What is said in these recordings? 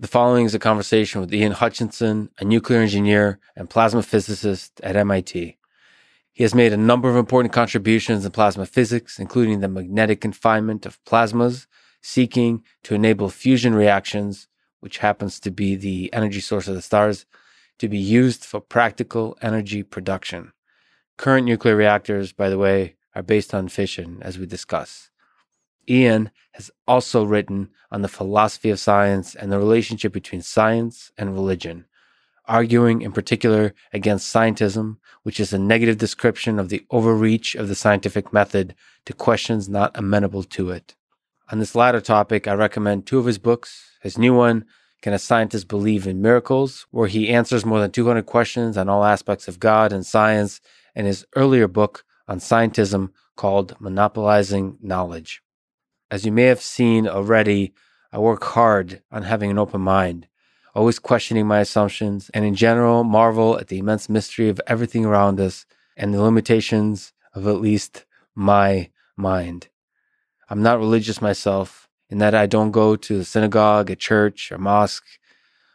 The following is a conversation with Ian Hutchinson, a nuclear engineer and plasma physicist at MIT. He has made a number of important contributions in plasma physics, including the magnetic confinement of plasmas, seeking to enable fusion reactions, which happens to be the energy source of the stars, to be used for practical energy production. Current nuclear reactors, by the way, are based on fission, as we discuss. Ian has also written on the philosophy of science and the relationship between science and religion, arguing in particular against scientism, which is a negative description of the overreach of the scientific method to questions not amenable to it. On this latter topic, I recommend two of his books. His new one, Can a Scientist Believe in Miracles, where he answers more than 200 questions on all aspects of God and science, and his earlier book on scientism called Monopolizing Knowledge. As you may have seen already, I work hard on having an open mind, always questioning my assumptions, and in general, marvel at the immense mystery of everything around us and the limitations of at least my mind. I'm not religious myself in that I don't go to the synagogue, a church, or mosque,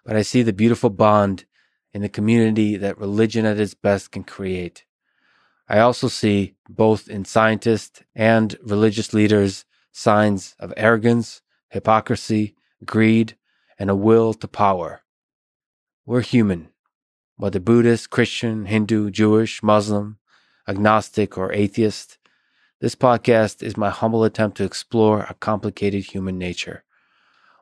but I see the beautiful bond in the community that religion at its best can create. I also see, both in scientists and religious leaders, signs of arrogance, hypocrisy, greed, and a will to power. We're human, whether Buddhist, Christian, Hindu, Jewish, Muslim, agnostic, or atheist. This podcast is my humble attempt to explore a complicated human nature.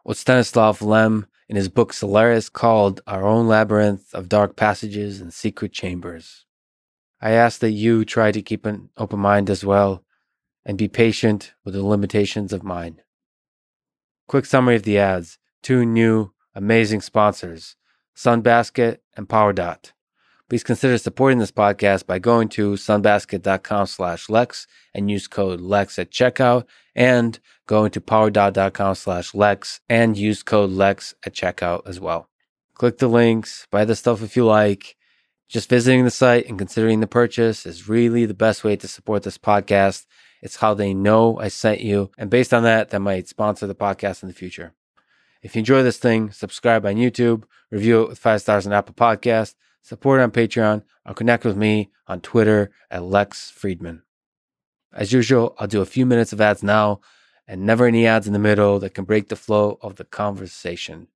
What Stanislav Lem in his book Solaris called our own labyrinth of dark passages and secret chambers. I ask that you try to keep an open mind as well and be patient with the limitations of mine. Quick summary of the ads. Two new amazing sponsors, Sunbasket and PowerDot. Please consider supporting this podcast by going to sunbasket.com slash Lex and use code Lex at checkout and going to powerdot.com slash Lex and use code Lex at checkout as well. Click the links, buy the stuff if you like. Just visiting the site and considering the purchase is really the best way to support this podcast it's how they know I sent you. And based on that, that might sponsor the podcast in the future. If you enjoy this thing, subscribe on YouTube, review it with five stars on Apple Podcast, support on Patreon, or connect with me on Twitter at Lex Fridman. As usual, I'll do a few minutes of ads now and never any ads in the middle that can break the flow of the conversation.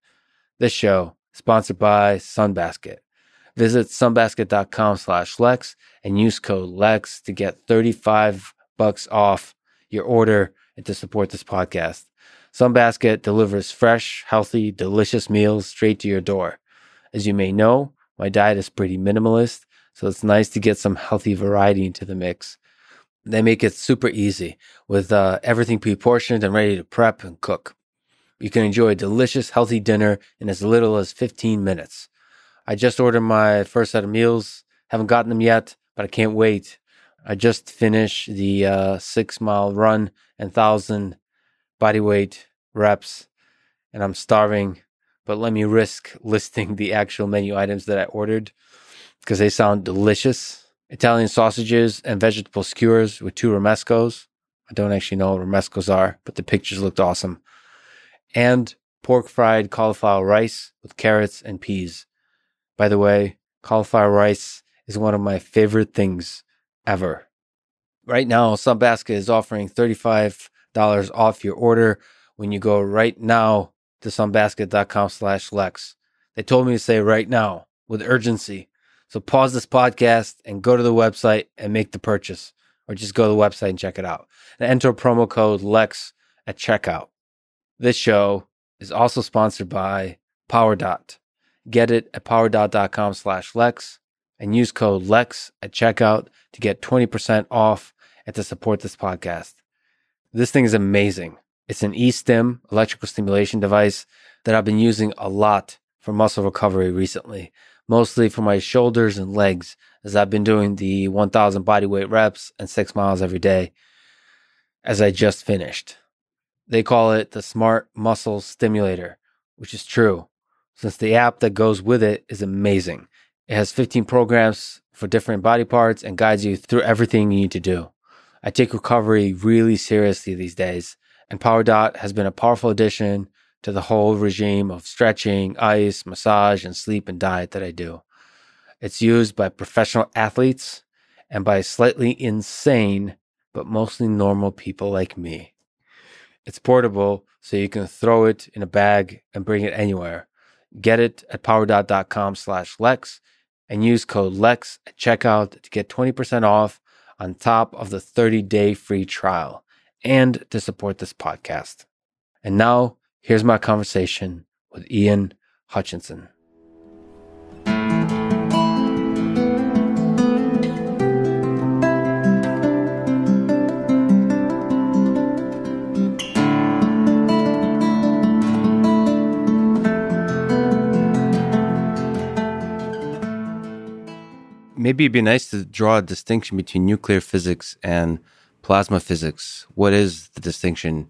This show, sponsored by Sunbasket. Visit sunbasket.com slash Lex and use code LEX to get 35 bucks off your order and to support this podcast. Sunbasket delivers fresh, healthy, delicious meals straight to your door. As you may know, my diet is pretty minimalist, so it's nice to get some healthy variety into the mix. They make it super easy with uh, everything pre portioned and ready to prep and cook. You can enjoy a delicious, healthy dinner in as little as 15 minutes. I just ordered my first set of meals, haven't gotten them yet, but I can't wait I just finished the uh, six mile run and thousand body weight reps, and I'm starving. But let me risk listing the actual menu items that I ordered because they sound delicious. Italian sausages and vegetable skewers with two romescos. I don't actually know what romescos are, but the pictures looked awesome. And pork fried cauliflower rice with carrots and peas. By the way, cauliflower rice is one of my favorite things ever. Right now, Sunbasket is offering $35 off your order when you go right now to sunbasket.com slash Lex. They told me to say right now with urgency. So pause this podcast and go to the website and make the purchase or just go to the website and check it out. And enter promo code LEX at checkout. This show is also sponsored by PowerDot. Get it at powerdot.com slash Lex and use code LEX at checkout to get 20% off and to support this podcast. This thing is amazing. It's an e-stim electrical stimulation device that I've been using a lot for muscle recovery recently, mostly for my shoulders and legs, as I've been doing the 1000 bodyweight reps and six miles every day, as I just finished. They call it the Smart Muscle Stimulator, which is true, since the app that goes with it is amazing. It has 15 programs for different body parts and guides you through everything you need to do. I take recovery really seriously these days, and PowerDot has been a powerful addition to the whole regime of stretching, ice, massage, and sleep and diet that I do. It's used by professional athletes and by slightly insane, but mostly normal people like me. It's portable, so you can throw it in a bag and bring it anywhere. Get it at powerdot.com slash Lex and use code LEX at checkout to get 20% off on top of the 30-day free trial and to support this podcast. And now, here's my conversation with Ian Hutchinson. Maybe it'd be nice to draw a distinction between nuclear physics and plasma physics. What is the distinction?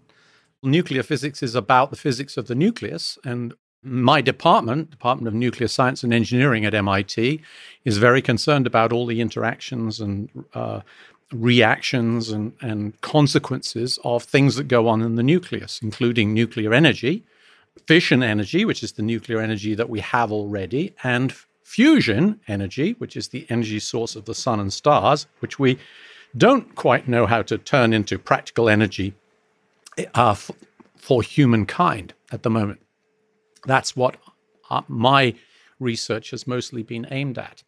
Nuclear physics is about the physics of the nucleus, and my department, Department of Nuclear Science and Engineering at MIT, is very concerned about all the interactions and uh, reactions and, and consequences of things that go on in the nucleus, including nuclear energy, fission energy, which is the nuclear energy that we have already, and fusion energy, which is the energy source of the sun and stars, which we don't quite know how to turn into practical energy uh, f- for humankind at the moment. That's what uh, my research has mostly been aimed at.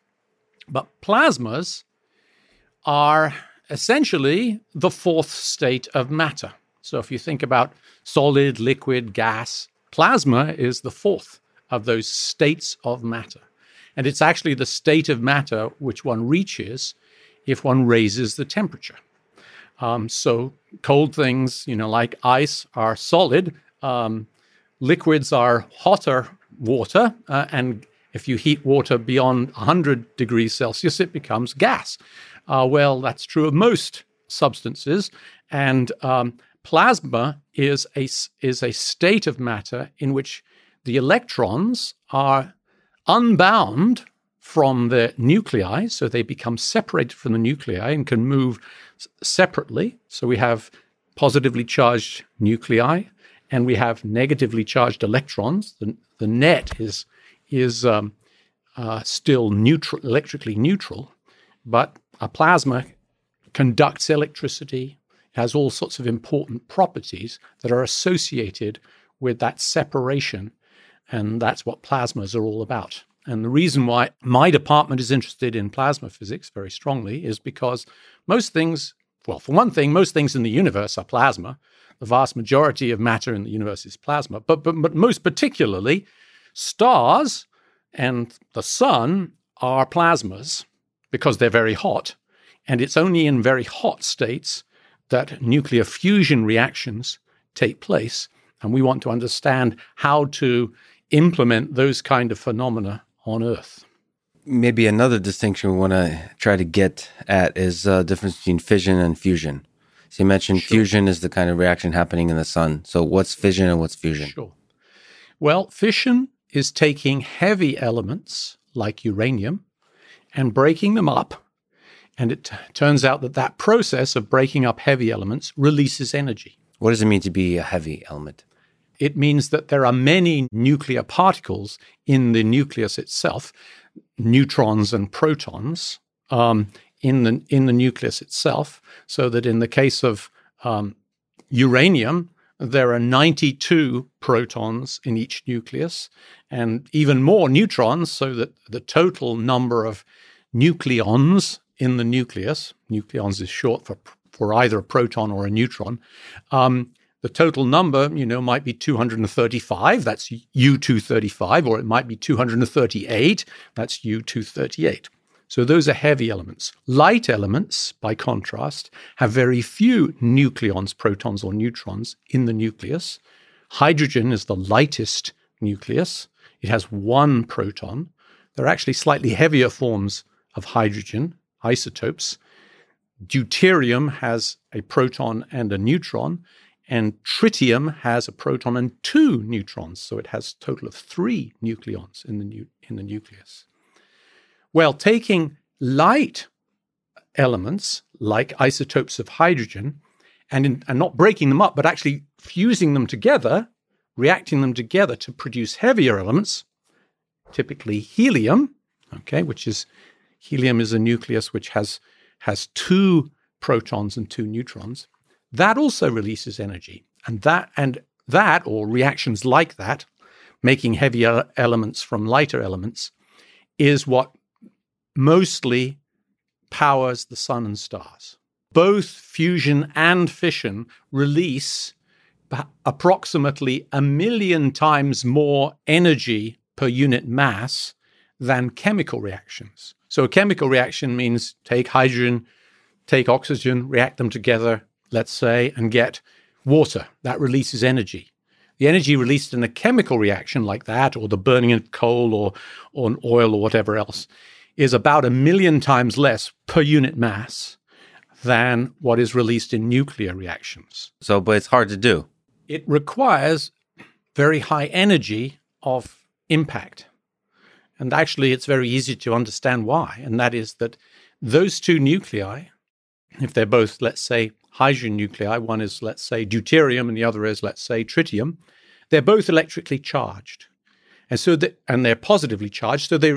But plasmas are essentially the fourth state of matter. So if you think about solid, liquid, gas, plasma is the fourth of those states of matter. And it's actually the state of matter which one reaches if one raises the temperature. Um, so cold things, you know, like ice, are solid. Um, liquids are hotter water, uh, and if you heat water beyond 100 degrees Celsius, it becomes gas. Uh, well, that's true of most substances, and um, plasma is a is a state of matter in which the electrons are unbound from the nuclei, so they become separated from the nuclei and can move separately. So we have positively charged nuclei and we have negatively charged electrons. The, the net is is um, uh, still neutral, electrically neutral, but a plasma conducts electricity, has all sorts of important properties that are associated with that separation and that's what plasmas are all about. And the reason why my department is interested in plasma physics very strongly is because most things, well, for one thing, most things in the universe are plasma. The vast majority of matter in the universe is plasma. But, but, but most particularly, stars and the sun are plasmas because they're very hot. And it's only in very hot states that nuclear fusion reactions take place. And we want to understand how to implement those kind of phenomena on Earth. Maybe another distinction we want to try to get at is the uh, difference between fission and fusion. So you mentioned sure. fusion is the kind of reaction happening in the sun. So what's fission and what's fusion? Sure. Well, fission is taking heavy elements like uranium and breaking them up. And it t- turns out that that process of breaking up heavy elements releases energy. What does it mean to be a heavy element? It means that there are many nuclear particles in the nucleus itself, neutrons and protons um, in the in the nucleus itself. So that in the case of um, uranium, there are 92 protons in each nucleus, and even more neutrons. So that the total number of nucleons in the nucleus, nucleons is short for for either a proton or a neutron, um, the total number, you know, might be 235, that's U235, or it might be 238, that's U238. So those are heavy elements. Light elements, by contrast, have very few nucleons, protons, or neutrons in the nucleus. Hydrogen is the lightest nucleus. It has one proton. There are actually slightly heavier forms of hydrogen, isotopes. Deuterium has a proton and a neutron, and tritium has a proton and two neutrons, so it has a total of three nucleons in the, nu- in the nucleus. Well, taking light elements like isotopes of hydrogen and, in, and not breaking them up, but actually fusing them together reacting them together to produce heavier elements, typically helium, okay, which is helium is a nucleus which has has two protons and two neutrons. That also releases energy. And that and that or reactions like that, making heavier elements from lighter elements, is what mostly powers the sun and stars. Both fusion and fission release approximately a million times more energy per unit mass than chemical reactions. So, a chemical reaction means take hydrogen, take oxygen, react them together, let's say, and get water. That releases energy. The energy released in a chemical reaction like that, or the burning of coal or, or oil or whatever else, is about a million times less per unit mass than what is released in nuclear reactions. So, but it's hard to do. It requires very high energy of impact. And actually, it's very easy to understand why. And that is that those two nuclei, if they're both, let's say, hydrogen nuclei, one is, let's say, deuterium and the other is, let's say, tritium, they're both electrically charged. And so, they, and they're positively charged, so they,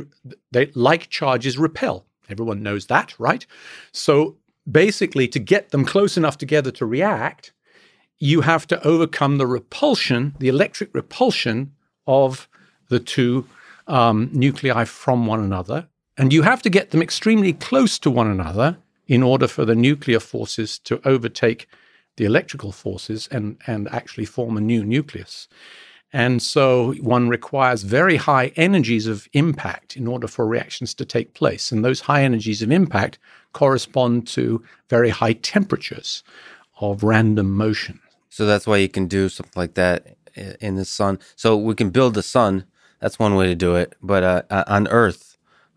they like charges repel. Everyone knows that, right? So basically, to get them close enough together to react, you have to overcome the repulsion, the electric repulsion of the two um, nuclei from one another. And you have to get them extremely close to one another in order for the nuclear forces to overtake the electrical forces and, and actually form a new nucleus. And so one requires very high energies of impact in order for reactions to take place. And those high energies of impact correspond to very high temperatures of random motion. So that's why you can do something like that in the sun. So we can build the sun. That's one way to do it. But uh, on Earth,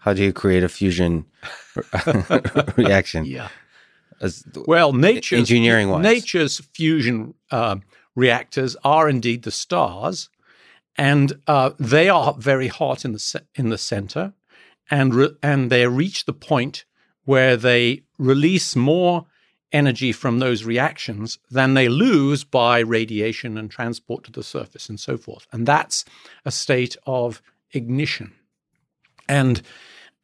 how do you create a fusion reaction? Yeah. As, well, nature's engineering wise, nature's fusion uh, reactors are indeed the stars, and uh, they are very hot in the in the center, and re- and they reach the point where they release more energy from those reactions than they lose by radiation and transport to the surface and so forth. And that's a state of ignition. And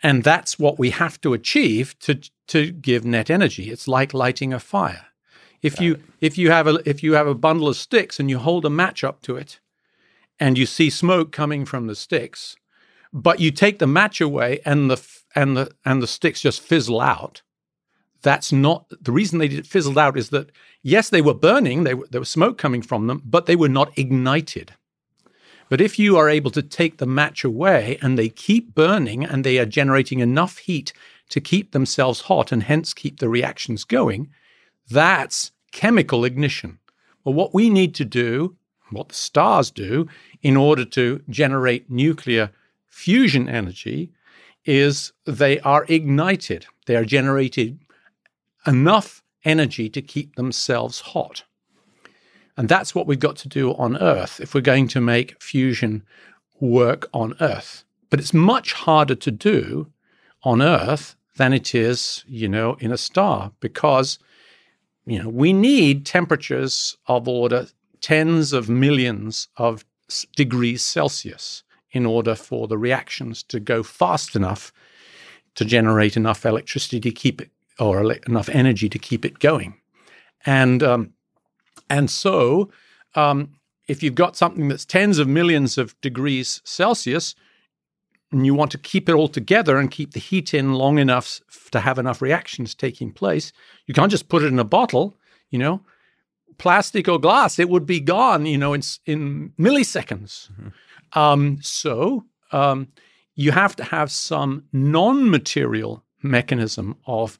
and that's what we have to achieve to to give net energy. It's like lighting a fire. If you if you have a if you have a bundle of sticks and you hold a match up to it and you see smoke coming from the sticks, but you take the match away and the and the and the sticks just fizzle out, that's not the reason they fizzled out is that yes they were burning they, there was smoke coming from them but they were not ignited but if you are able to take the match away and they keep burning and they are generating enough heat to keep themselves hot and hence keep the reactions going that's chemical ignition well what we need to do what the stars do in order to generate nuclear fusion energy is they are ignited they are generated enough energy to keep themselves hot. And that's what we've got to do on Earth if we're going to make fusion work on Earth. But it's much harder to do on Earth than it is, you know, in a star because, you know, we need temperatures of order tens of millions of degrees Celsius in order for the reactions to go fast enough to generate enough electricity to keep it or enough energy to keep it going. And um, and so, um, if you've got something that's tens of millions of degrees Celsius, and you want to keep it all together and keep the heat in long enough to have enough reactions taking place, you can't just put it in a bottle. You know, plastic or glass, it would be gone. You know, in in milliseconds. Mm-hmm. Um, so um, you have to have some non-material mechanism of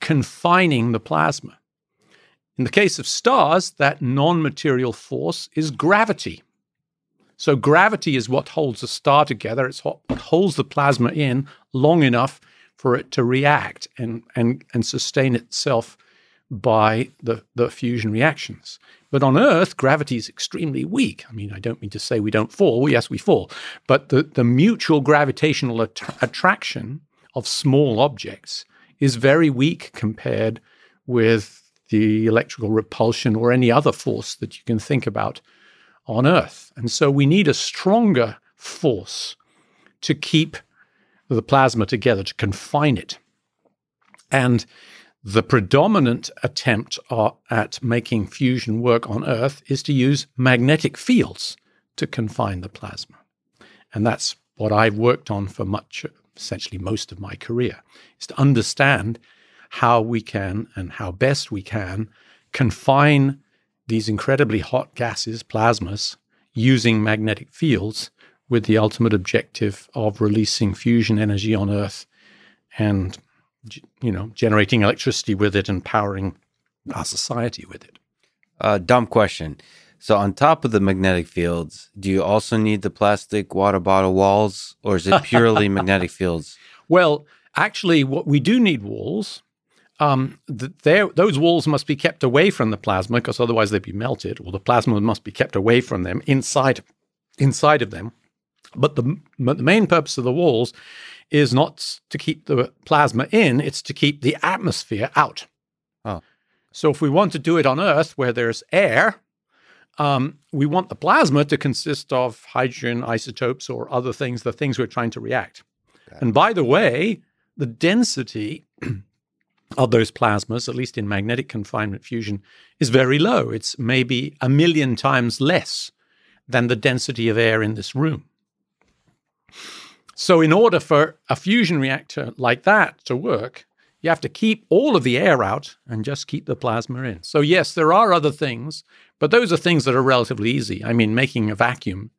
confining the plasma. In the case of stars, that non material force is gravity. So, gravity is what holds a star together. It's what holds the plasma in long enough for it to react and, and, and sustain itself by the, the fusion reactions. But on Earth, gravity is extremely weak. I mean, I don't mean to say we don't fall. Yes, we fall. But the, the mutual gravitational att- attraction of small objects is very weak compared with the electrical repulsion or any other force that you can think about on Earth. And so we need a stronger force to keep the plasma together, to confine it. And the predominant attempt at making fusion work on Earth is to use magnetic fields to confine the plasma. And that's what I've worked on for much, essentially most of my career, is to understand how we can and how best we can confine these incredibly hot gases, plasmas, using magnetic fields with the ultimate objective of releasing fusion energy on Earth and you know generating electricity with it and powering our society with it. Uh, dumb question. So on top of the magnetic fields, do you also need the plastic water bottle walls, or is it purely magnetic fields? Well, actually, what we do need walls. Um, those walls must be kept away from the plasma because otherwise they'd be melted, or the plasma must be kept away from them inside inside of them. But the, but the main purpose of the walls is not to keep the plasma in; it's to keep the atmosphere out. Oh. So if we want to do it on Earth where there's air, um, we want the plasma to consist of hydrogen isotopes or other things, the things we're trying to react. And by the way, the density of those plasmas, at least in magnetic confinement fusion, is very low. It's maybe a million times less than the density of air in this room. So, in order for a fusion reactor like that to work, you have to keep all of the air out and just keep the plasma in. So, yes, there are other things, but those are things that are relatively easy. I mean, making a vacuum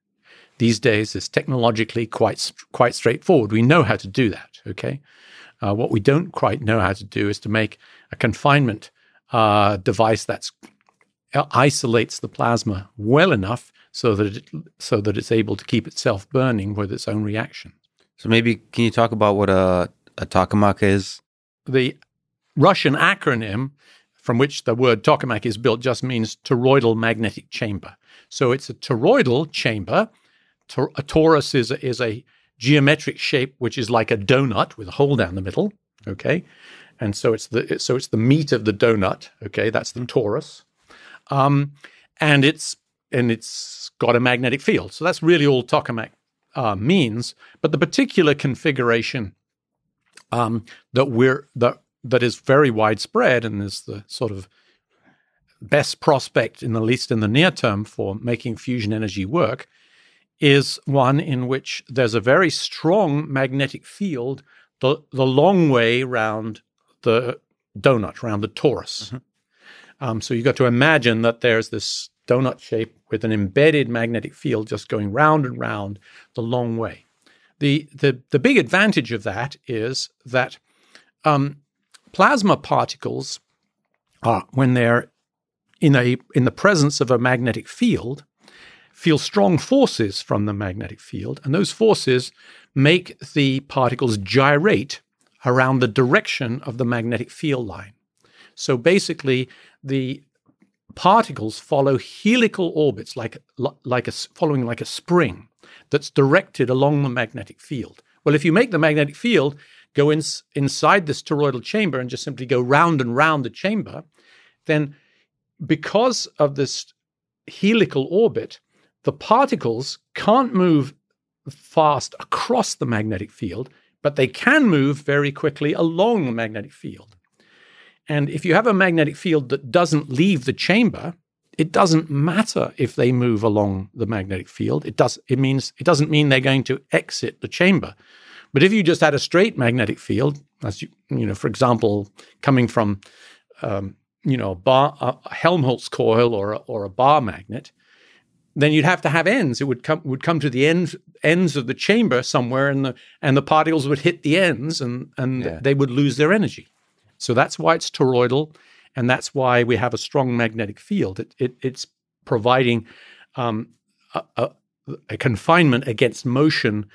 these days is technologically quite quite straightforward. We know how to do that. Okay, uh, what we don't quite know how to do is to make a confinement uh, device that uh, isolates the plasma well enough so that it, so that it's able to keep itself burning with its own reaction. So maybe can you talk about what a, a tokamak is? The Russian acronym from which the word tokamak is built just means toroidal magnetic chamber. So it's a toroidal chamber. Tor- a torus is a, is a geometric shape which is like a donut with a hole down the middle. Okay, and so it's the so it's the meat of the donut. Okay, that's the torus, um, and it's and it's got a magnetic field. So that's really all tokamak uh, means. But the particular configuration um, that we're that that is very widespread and is the sort of best prospect, in the least in the near term, for making fusion energy work, is one in which there's a very strong magnetic field the, the long way round the donut, around the torus. Mm-hmm. Um, so you've got to imagine that there's this donut shape with an embedded magnetic field just going round and round the long way. The, the, the big advantage of that is that um, plasma particles are, when they're in, a, in the presence of a magnetic field, feel strong forces from the magnetic field, and those forces make the particles gyrate around the direction of the magnetic field line. So basically, the particles follow helical orbits, like, like a, following like a spring that's directed along the magnetic field. Well, if you make the magnetic field go in, inside this toroidal chamber and just simply go round and round the chamber, then because of this helical orbit, the particles can't move fast across the magnetic field, but they can move very quickly along the magnetic field. And if you have a magnetic field that doesn't leave the chamber, it doesn't matter if they move along the magnetic field. It does. It means it doesn't mean they're going to exit the chamber. But if you just had a straight magnetic field, as you you know, for example, coming from um, you know a, bar, a Helmholtz coil or a, or a bar magnet, then you'd have to have ends. It would come would come to the ends ends of the chamber somewhere, and the and the particles would hit the ends, and and yeah. they would lose their energy. So that's why it's toroidal, and that's why we have a strong magnetic field. It, it, it's providing um, a, a, a confinement against motion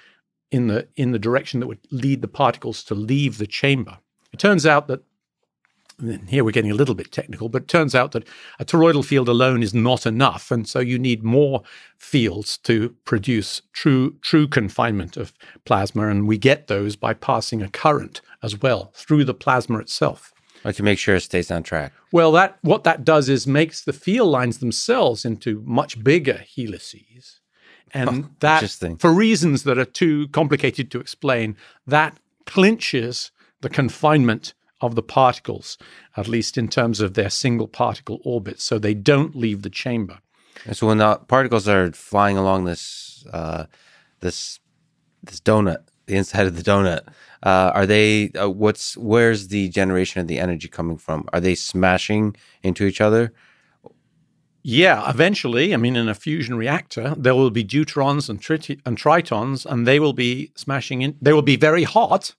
in the in the direction that would lead the particles to leave the chamber. It turns out that here we're getting a little bit technical, but it turns out that a toroidal field alone is not enough, and so you need more fields to produce true true confinement of plasma, and we get those by passing a current as well through the plasma itself. Or to make sure it stays on track. Well, that what that does is makes the field lines themselves into much bigger helices. And Oh, that, for reasons that are too complicated to explain, that clinches the confinement of the particles, at least in terms of their single particle orbits, so they don't leave the chamber. And so when the particles are flying along this uh, this this donut, the inside of the donut, uh, are they? Uh, what's where's the generation of the energy coming from? Are they smashing into each other? Yeah, eventually, I mean, in a fusion reactor, there will be deuterons and, triti- and tritons, and they will be smashing in. They will be very hot.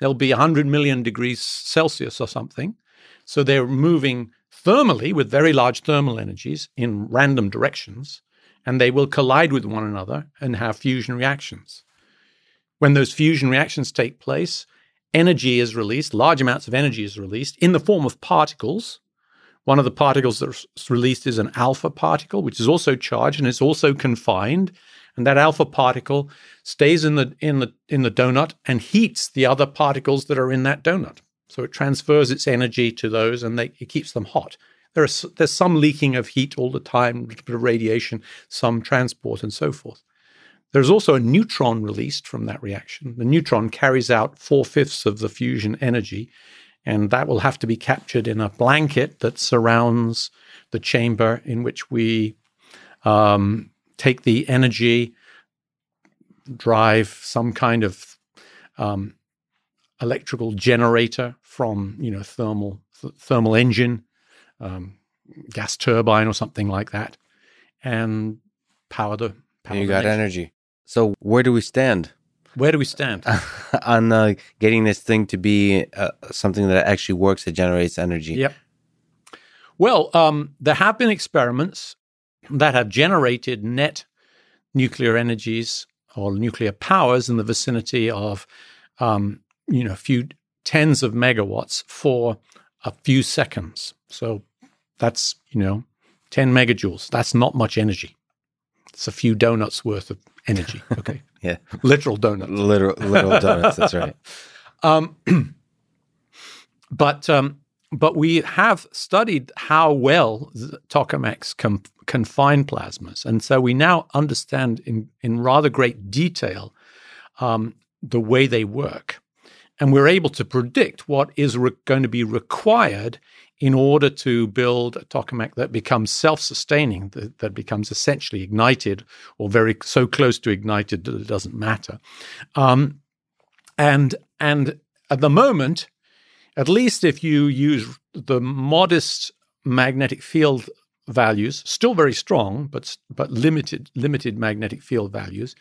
They'll be 100 million degrees Celsius or something. So they're moving thermally with very large thermal energies in random directions, and they will collide with one another and have fusion reactions. When those fusion reactions take place, energy is released, large amounts of energy is released in the form of particles. One of the particles that's released is an alpha particle, which is also charged and is also confined. And that alpha particle stays in the in the in the donut and heats the other particles that are in that donut. So it transfers its energy to those, and they, it keeps them hot. There is there's some leaking of heat all the time, a little bit of radiation, some transport, and so forth. There's also a neutron released from that reaction. The neutron carries out four fifths of the fusion energy, and that will have to be captured in a blanket that surrounds the chamber in which we um, take the energy, drive some kind of um, electrical generator from you know thermal th- thermal engine, um, gas turbine or something like that, and power the. Power you the got next- energy. So where do we stand Where do we stand? on uh, getting this thing to be uh, something that actually works that generates energy? Yep. Well, um, there have been experiments that have generated net nuclear energies or nuclear powers in the vicinity of, um, you know, a few tens of megawatts for a few seconds. So that's, you know, 10 megajoules. That's not much energy. It's a few donuts worth of energy. Okay. Yeah. Literal donuts. Literal, literal donuts. That's right. Um, but um, but we have studied how well the tokamaks can confine plasmas, and so we now understand in in rather great detail um, the way they work, and we're able to predict what is re- going to be required in order to build a tokamak that becomes self-sustaining, that, that becomes essentially ignited or very so close to ignited that it doesn't matter. Um, and and at the moment, at least if you use the modest magnetic field values, still very strong, but but limited limited magnetic field values,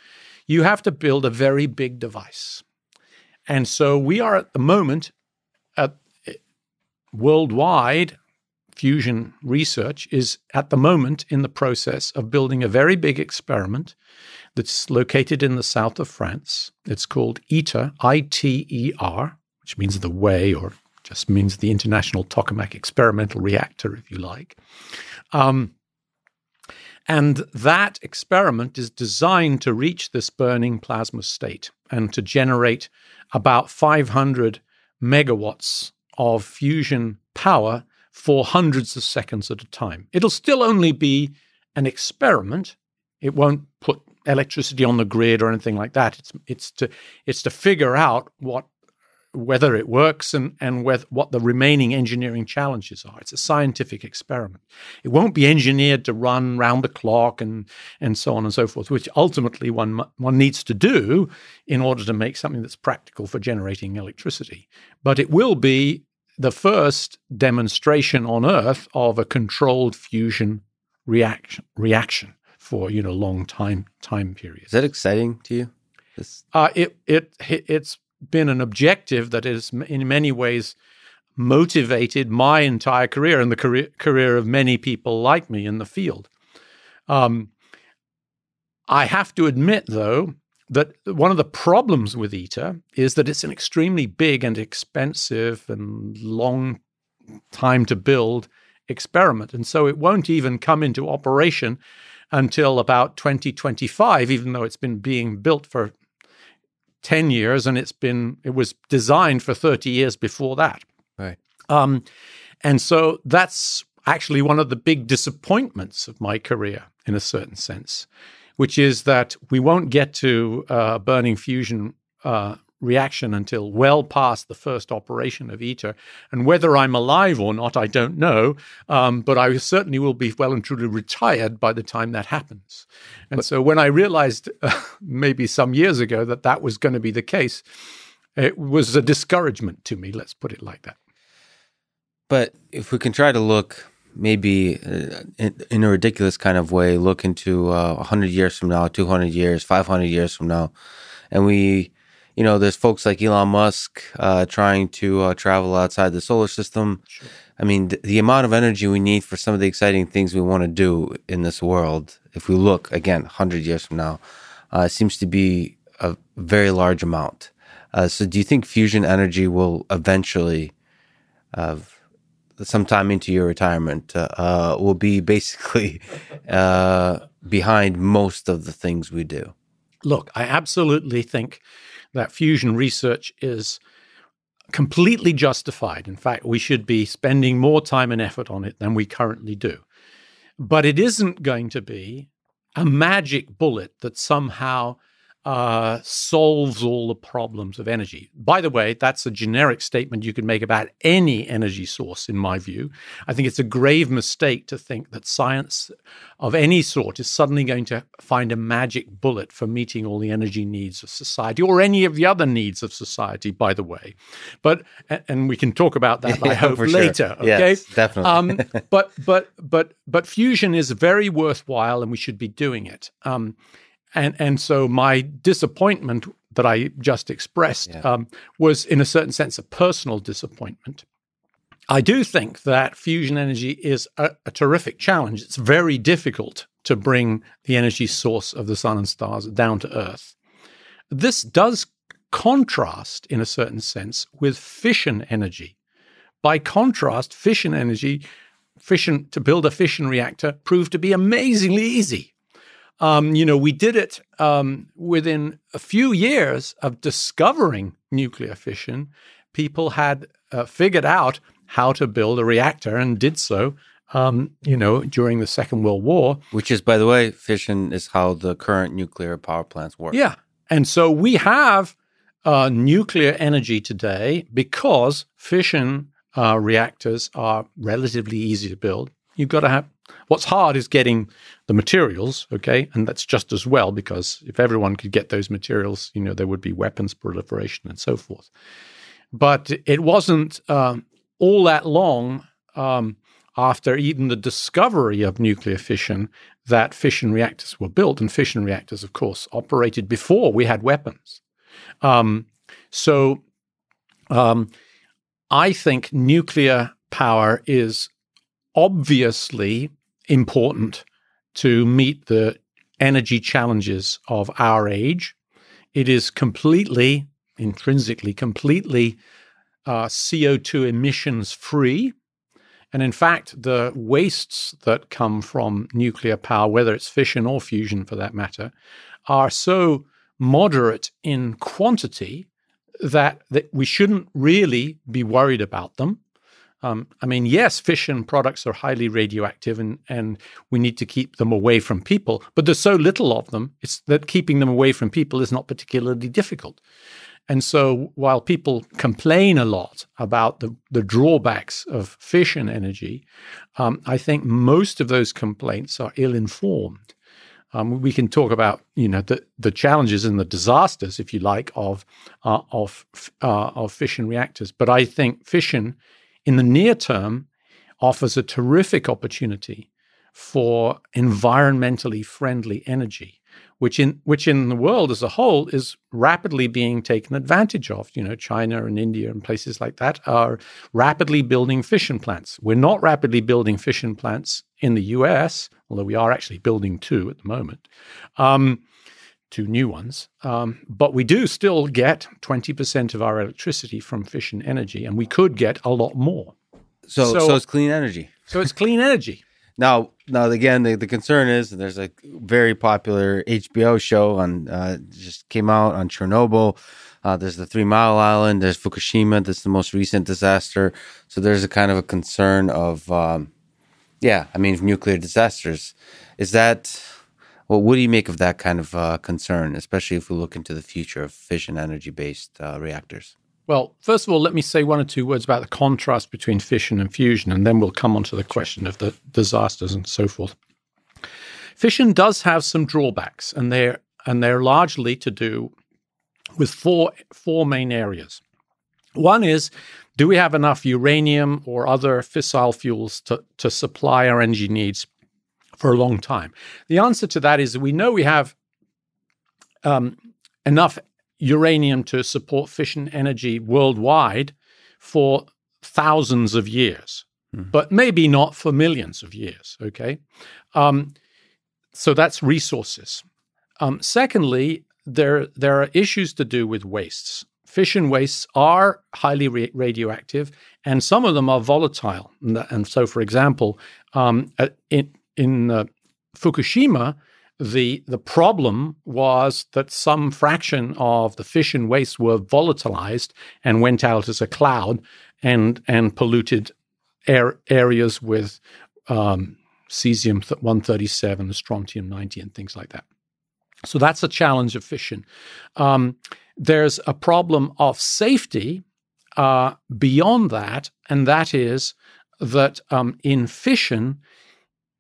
you have to build a very big device. And so we are at the moment at eh, worldwide fusion research is at the moment in the process of building a very big experiment that's located in the south of France. It's called ITER, I T E R, which means the way or just means the International Tokamak Experimental Reactor, if you like. Um, and that experiment is designed to reach this burning plasma state and to generate about 500 megawatts of fusion power for hundreds of seconds at a time. It'll still only be an experiment. It won't put electricity on the grid or anything like that. It's it's to it's to figure out what whether it works and and whether, what the remaining engineering challenges are. It's a scientific experiment. It won't be engineered to run round the clock and and so on and so forth, which ultimately one one needs to do in order to make something that's practical for generating electricity. But it will be the first demonstration on Earth of a controlled fusion reaction reaction for you know long time time periods. Is that exciting to you? This, Uh, it it it's been an objective that has in many ways motivated my entire career and the career career of many people like me in the field. Um, I have to admit, though, that one of the problems with ITER is that it's an extremely big and expensive and long time to build experiment. And so it won't even come into operation until about 2025, even though it's been being built for 10 years and it's been it was designed for 30 years before that. Right. Um, and so that's actually one of the big disappointments of my career, in a certain sense, which is that we won't get to uh, burning fusion uh, reaction until well past the first operation of ITER. And whether I'm alive or not, I don't know. Um, but I certainly will be well and truly retired by the time that happens. And but, so when I realized uh, maybe some years ago that that was going to be the case, it was a discouragement to me. Let's put it like that. But if we can try to look maybe uh, in, in, a ridiculous kind of way, look into uh, 100 years from now, 200 years, 500 years from now, and we, you know, there's folks like Elon Musk uh, trying to uh, travel outside the solar system. Sure. I mean, th- the amount of energy we need for some of the exciting things we want to do in this world, if we look again 100 years from now, uh, seems to be a very large amount. Uh, so, do you think fusion energy will eventually? sometime into your retirement uh, uh, will be basically uh, behind most of the things we do. Look, I absolutely think that fusion research is completely justified. In fact, we should be spending more time and effort on it than we currently do. But it isn't going to be a magic bullet that somehow uh, solves all the problems of energy. By the way, that's a generic statement you can make about any energy source, in my view. I think it's a grave mistake to think that science of any sort is suddenly going to find a magic bullet for meeting all the energy needs of society or any of the other needs of society, by the way. But, and we can talk about that, I hope, later. Okay. Yes, definitely. um, but, but, but, but fusion is very worthwhile and we should be doing it. Um, and and so my disappointment that I just expressed yeah. um, was, in a certain sense, a personal disappointment. I do think that fusion energy is a, a, terrific challenge. It's very difficult to bring the energy source of the sun and stars down to Earth. This does contrast, in a certain sense, with fission energy. By contrast, fission energy, fission to build a fission reactor proved to be amazingly easy. Um, you know, we did it um, within a few years of discovering nuclear fission. People had uh, figured out how to build a reactor and did so. Um, you know, during the Second World War, which is, by the way, fission is how the current nuclear power plants work. Yeah, and so we have uh, nuclear energy today because fission uh, reactors are relatively easy to build. You've got to have What's hard is getting the materials, okay? And that's just as well because if everyone could get those materials, you know, there would be weapons proliferation and so forth. But it wasn't um, all that long um, after even the discovery of nuclear fission that fission reactors were built. And fission reactors, of course, operated before we had weapons. Um, so um, I think nuclear power is obviously important to meet the energy challenges of our age. It is completely, intrinsically, completely uh, CO2 emissions free. And in fact, the wastes that come from nuclear power, whether it's fission or fusion for that matter, are so moderate in quantity that, that we shouldn't really be worried about them. Um, I mean, yes, fission products are highly radioactive and, and we need to keep them away from people, but there's so little of them, it's that keeping them away from people is not particularly difficult. And so while people complain a lot about the, the drawbacks of fission energy, um, I think most of those complaints are ill informed. Um, we can talk about you know the, the challenges and the disasters, if you like, of uh, of uh, of fission reactors. But I think fission in the near term offers a terrific opportunity for environmentally friendly energy, which in which in the world as a whole is rapidly being taken advantage of. You know, China and India and places like that are rapidly building fission plants. We're not rapidly building fission plants in the U.S., although we are actually building two at the moment. Um, two new ones. Um, but we do still get 20% of our electricity from fission energy, and we could get a lot more. So, so, so it's clean energy. So it's clean energy. Now, now again, the, the concern is there's a very popular HBO show on uh, just came out on Chernobyl. Uh, there's the Three Mile Island. There's Fukushima. That's the most recent disaster. So there's a kind of a concern of, um, yeah, I mean, nuclear disasters. Is that well? What do you make of that kind of uh, concern, especially if we look into the future of fission energy based uh, reactors? Well, first of all, let me say one or two words about the contrast between fission and fusion, and then we'll come on to the question of the disasters and so forth. Fission does have some drawbacks, and they're and they're largely to do with four four main areas. One is do we have enough uranium or other fissile fuels to, to supply our energy needs for a long time? The answer to that is we know we have um, enough uranium to support fission energy worldwide for thousands of years, mm. but maybe not for millions of years. Okay. Um, so that's resources. Um, secondly, there, there are issues to do with wastes. Fission wastes are highly ra- radioactive, and some of them are volatile. And, and so, for example, um, in, in uh, Fukushima, the the problem was that some fraction of the fission wastes were volatilized and went out as a cloud and and polluted air, areas with um, cesium 137, strontium 90, and things like that. So that's a challenge of fission. Um, there's a problem of safety uh, beyond that, and that is that um, in fission,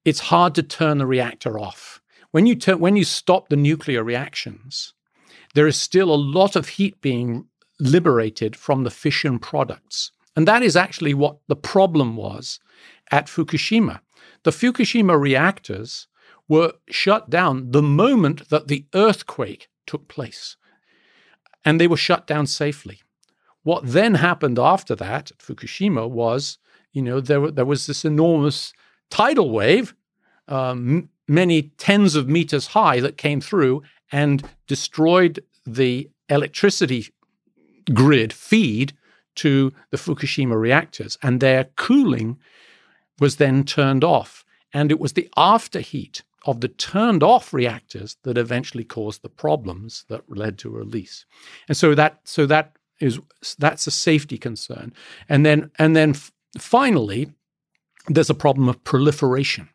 it's hard to turn the reactor off. When you, ter- when you stop the nuclear reactions, there is still a lot of heat being liberated from the fission products. And that is actually what the problem was at Fukushima. The Fukushima reactors were shut down the moment that the earthquake took place. And they were shut down safely. What then happened after that at Fukushima was, you know, there, there was this enormous tidal wave, um, many tens of meters high, that came through and destroyed the electricity grid feed to the Fukushima reactors. And their cooling was then turned off. And it was the afterheat of the turned off reactors that eventually caused the problems that led to release. And so that so that is that's a safety concern. And then and then f- finally there's a problem of proliferation.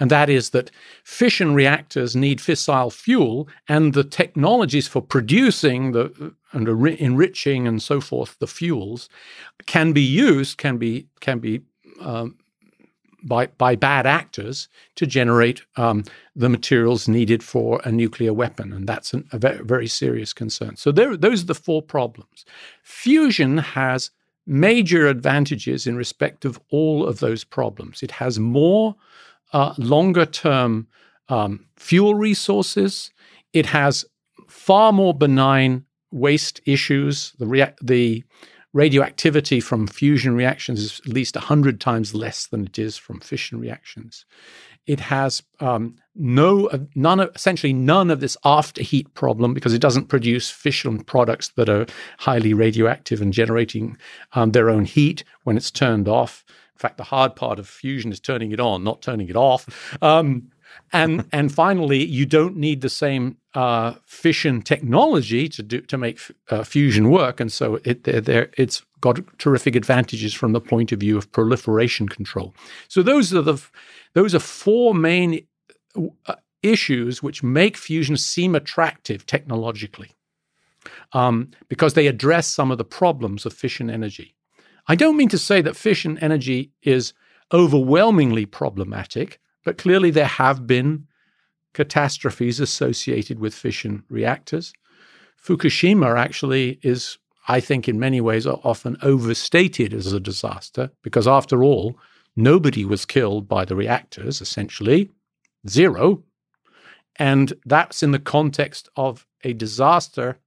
And that is that fission reactors need fissile fuel, and the technologies for producing the and enriching and so forth the fuels can be used, can be can be um, by, by bad actors to generate um, the materials needed for a nuclear weapon. And that's an, a very, very serious concern. So there, those are the four problems. Fusion has major advantages in respect of all of those problems. It has more uh, longer term um, fuel resources, it has far more benign waste issues. The, rea- the radioactivity from fusion reactions is at least 100 times less than it is from fission reactions. It has um, no, uh, none, of, essentially none of this after heat problem because it doesn't produce fission products that are highly radioactive and generating um, their own heat when it's turned off. In fact, the hard part of fusion is turning it on, not turning it off. Um, and and finally, you don't need the same uh, fission technology to do to make uh, fusion work, and so it there it's got terrific advantages from the point of view of proliferation control. So those are the those are four main uh, issues which make fusion seem attractive technologically, um, because they address some of the problems of fission energy. I don't mean to say that fission energy is overwhelmingly problematic. But clearly, there have been catastrophes associated with fission reactors. Fukushima actually is, I think, in many ways, often overstated as a disaster because, after all, nobody was killed by the reactors, essentially, zero. And that's in the context of a disaster,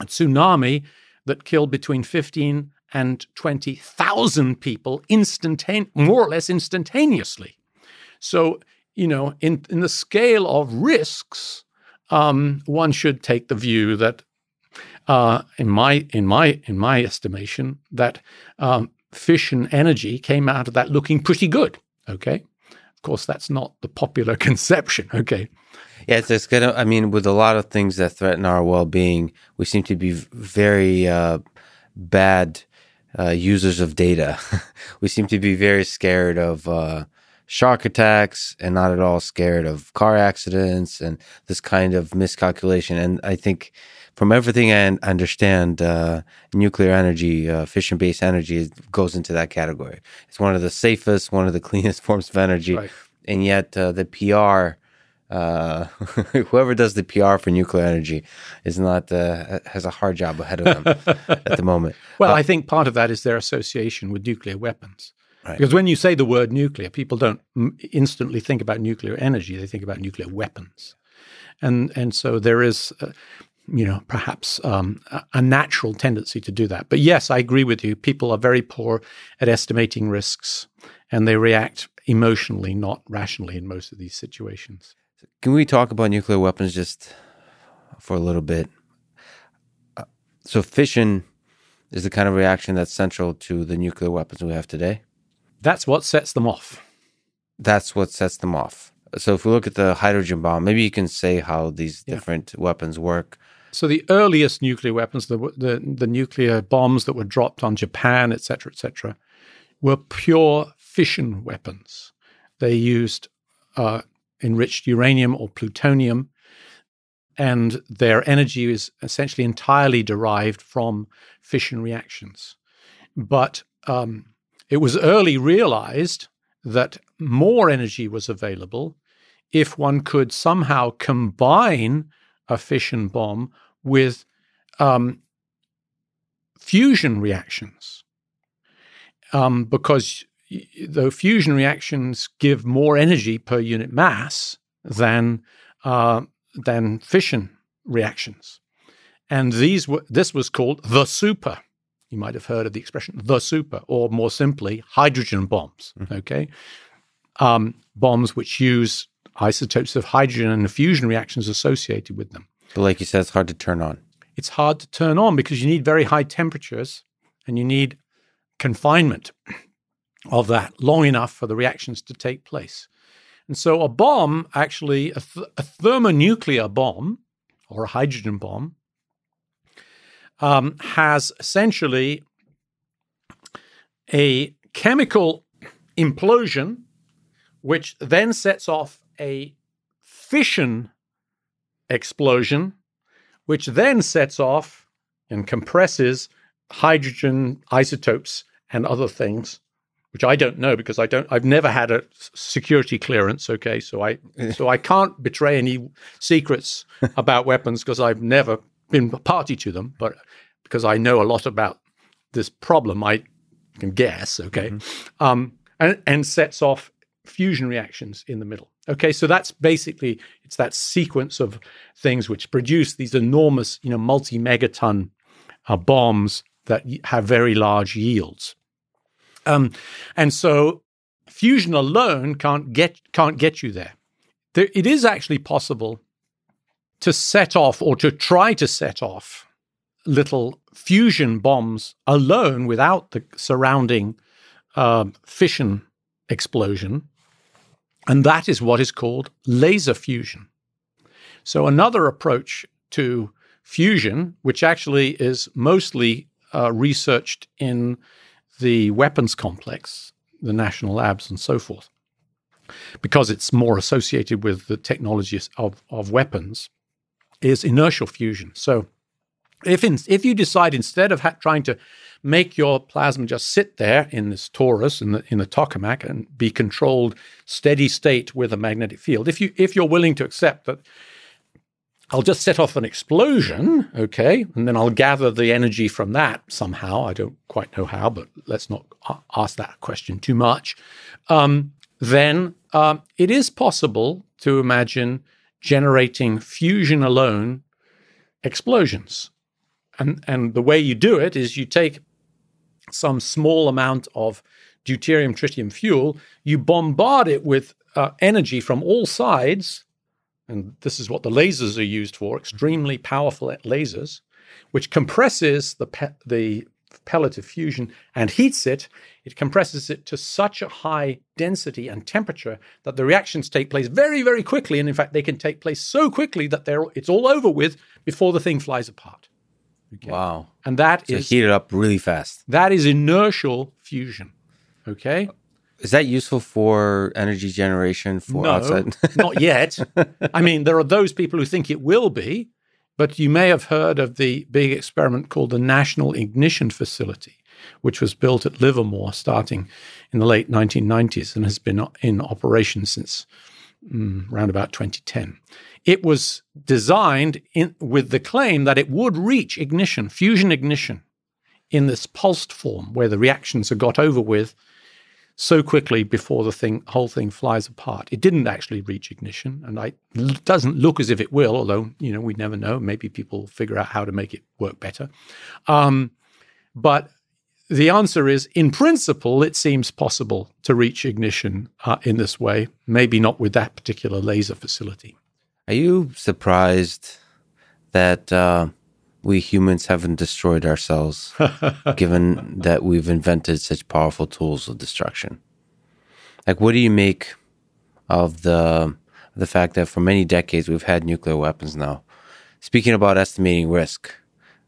a tsunami that killed between 15 and 20,000 people instantan- more or less instantaneously. So, you know, in, in the scale of risks, um, one should take the view that, uh, in my in my in my estimation, that um, fission energy came out of that looking pretty good. Okay, Of course, that's not the popular conception. Okay. Yeah, it's, gonna. I mean, with a lot of things that threaten our well-being, we seem to be very uh, bad uh, users of data. we seem to be very scared of uh, shark attacks and not at all scared of car accidents and this kind of miscalculation. And I think from everything I understand, uh, nuclear energy, uh, fission based energy goes into that category. It's one of the safest, one of the cleanest forms of energy. Right. And yet uh, the PR, uh, whoever does the PR for nuclear energy is not uh, has a hard job ahead of them at the moment. Well, uh, I think part of that is their association with nuclear weapons. Right. Because when you say the word nuclear, people don't instantly think about nuclear energy; they think about nuclear weapons, and and so there is, uh, you know, perhaps um, a natural tendency to do that. But yes, I agree with you. People are very poor at estimating risks, and they react emotionally, not rationally, in most of these situations. Can we talk about nuclear weapons just for a little bit? Uh, so, fission is the kind of reaction that's central to the nuclear weapons we have today. That's what sets them off. That's what sets them off. So, if we look at the hydrogen bomb, maybe you can say how these yeah. different weapons work. So, the earliest nuclear weapons, the, the, the nuclear bombs that were dropped on Japan, etc., etc., were pure fission weapons. They used uh, enriched uranium or plutonium, and their energy is essentially entirely derived from fission reactions. But um, it was early realized that more energy was available if one could somehow combine a fission bomb with um, fusion reactions. Um, because the fusion reactions give more energy per unit mass than uh, than fission reactions, and these were, this was called the super. You might have heard of the expression the super, or more simply, hydrogen bombs. Mm-hmm. Okay, um, bombs which use isotopes of hydrogen and the fusion reactions associated with them. But like you said, it's hard to turn on. It's hard to turn on because you need very high temperatures and you need confinement of that long enough for the reactions to take place. And so a bomb, actually, a, th- a thermonuclear bomb or a hydrogen bomb, um, has essentially a chemical implosion, which then sets off a fission explosion, which then sets off and compresses hydrogen isotopes and other things which I don't know because I don't I've never had a security clearance okay? So I so I can't betray any secrets about weapons because I've never been party to them but because I know a lot about this problem I can guess okay mm-hmm. um, and and sets off fusion reactions in the middle okay so that's basically it's that sequence of things which produce these enormous you know multi megaton uh, bombs that have very large yields um, and so fusion alone can't get can't get you there. there. It is actually possible to set off or to try to set off little fusion bombs alone without the surrounding uh, fission explosion. And that is what is called laser fusion. So, another approach to fusion, which actually is mostly uh, researched in the weapons complex, the national labs, and so forth, because it's more associated with the technologies of, of weapons, is inertial fusion. So if in, if you decide instead of ha- trying to make your plasma just sit there in this torus in the in the tokamak and be controlled steady state with a magnetic field, if you if you're willing to accept that I'll just set off an explosion, okay, and then I'll gather the energy from that somehow. I don't quite know how, but let's not ask that question too much. Um, then um, it is possible to imagine generating fusion alone explosions. And, and the way you do it is you take some small amount of deuterium tritium fuel, you bombard it with uh, energy from all sides and this is what the lasers are used for extremely powerful lasers, which compresses the, pe- the pellet of fusion and heats it, it compresses it to such a high density and temperature that the reactions take place very, very quickly. And in fact, they can take place so quickly that they're, it's all over with before the thing flies apart. Okay. Wow. And that so is heat it up really fast. That is inertial fusion. Okay. Uh, is that useful for energy generation for no, outside? not yet. I mean, there are those people who think it will be, but you may have heard of the big experiment called the National Ignition Facility, which was built at Livermore starting in the late 1990s and has been in operation since mm, around about 2010. It was designed in, with the claim that it would reach ignition, fusion ignition, in this pulsed form where the reactions are got over with so quickly before the thing whole thing flies apart. It didn't actually reach ignition, and it doesn't look as if it will. Although you know we never know. Maybe people figure out how to make it work better. Um, but the answer is, in principle, it seems possible to reach ignition uh, in this way. Maybe not with that particular laser facility. Are you surprised that? Uh we humans haven't destroyed ourselves, given that we've invented such powerful tools of destruction. Like, what do you make of the the fact that for many decades we've had nuclear weapons now? Speaking about estimating risk,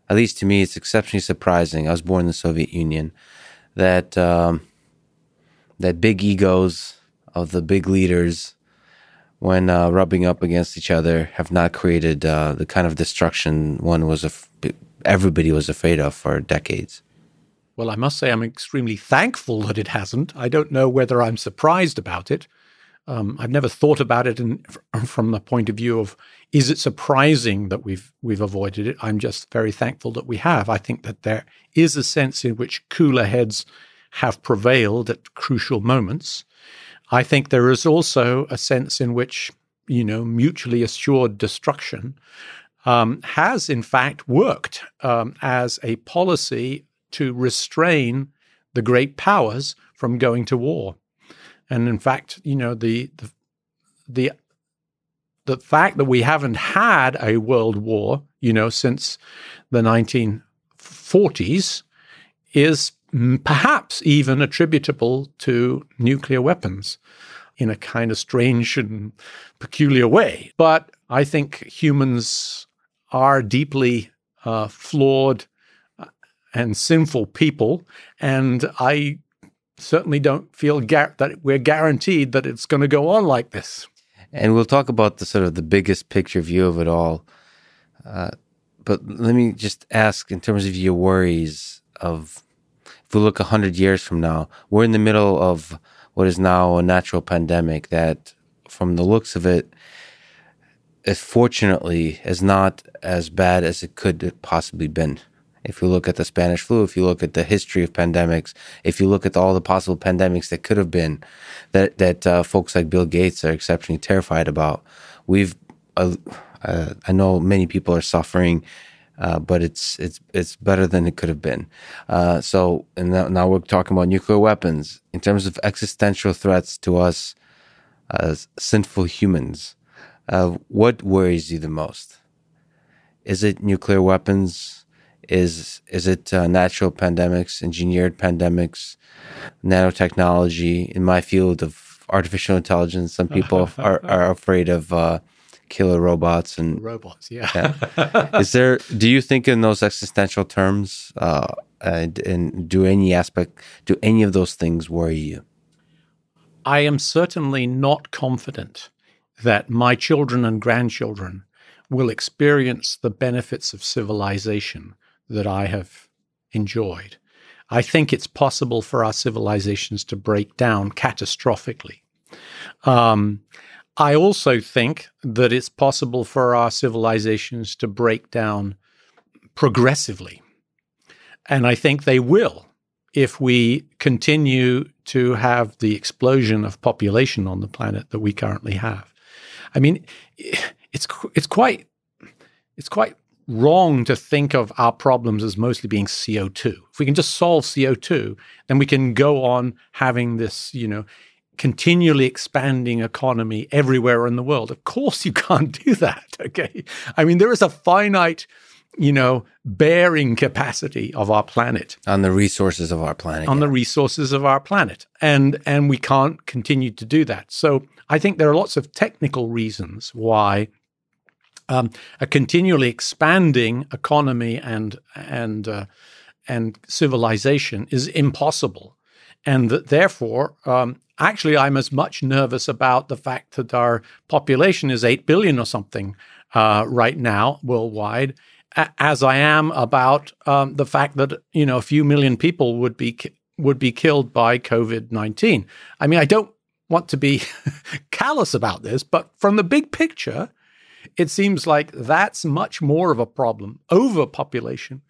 at least to me, it's exceptionally surprising. I was born in the Soviet Union. That um, that big egos of the big leaders when uh, rubbing up against each other have not created uh, the kind of destruction one was af- everybody was afraid of for decades. Well, I must say I'm extremely thankful that it hasn't. I don't know whether I'm surprised about it. Um, I've never thought about it in, from the point of view of is it surprising that we've we've avoided it. I'm just very thankful that we have. I think that there is a sense in which cooler heads have prevailed at crucial moments. I think there is also a sense in which, you know, mutually assured destruction um, has in fact worked um, as a policy to restrain the great powers from going to war. And in fact, you know, the, the, the, the fact that we haven't had a world war, you know, since the 1940s is perhaps even attributable to nuclear weapons in a kind of strange and peculiar way. But I think humans are deeply uh, flawed uh, and sinful people, and I certainly don't feel gar- that we're guaranteed that it's going to go on like this. And we'll talk about the sort of the biggest picture view of it all. Uh, but let me just ask, in terms of your worries of if we look 100 years from now, we're in the middle of what is now a natural pandemic that, from the looks of it, is fortunately is not as bad as it could possibly been. If you look at the Spanish flu, if you look at the history of pandemics, if you look at all the possible pandemics that could have been, that that uh, folks like Bill Gates are exceptionally terrified about, we've uh, uh, I know many people are suffering uh, but it's it's it's better than it could have been. Uh, so, and now, now, we're talking about nuclear weapons in terms of existential threats to us as sinful humans. Uh, what worries you the most? Is it nuclear weapons? Is is it uh, natural pandemics, engineered pandemics, nanotechnology? In my field of artificial intelligence, some people are, are afraid of uh, killer robots and robots. Yeah. yeah. Is there? Do you think in those existential terms? Uh, and, and do any aspect, do any of those things worry you? I am certainly not confident that my children and grandchildren will experience the benefits of civilization that I have enjoyed. I think it's possible for our civilizations to break down catastrophically. Um, I also think that it's possible for our civilizations to break down progressively. And I think they will if we continue to have the explosion of population on the planet that we currently have. I mean, it's it's quite it's quite wrong to think of our problems as mostly being CO2. If we can just solve CO2, then we can go on having this, you know, continually expanding economy everywhere in the world. Of course, you can't do that. Okay. I mean, there is a finite you know, bearing capacity of our planet on the resources of our planet. On yeah. the resources of our planet. And and we can't continue to do that. So I think there are lots of technical reasons why um, a continually expanding economy and and uh, and civilization is impossible, and that therefore, um, actually, I'm as much nervous about the fact that our population is eight billion or something uh, right now worldwide, as I am about um, the fact that you know a few million people would be would be killed by COVID nineteen. I mean, I don't want to be callous about this, but from the big picture, it seems like that's much more of a problem. Overpopulation,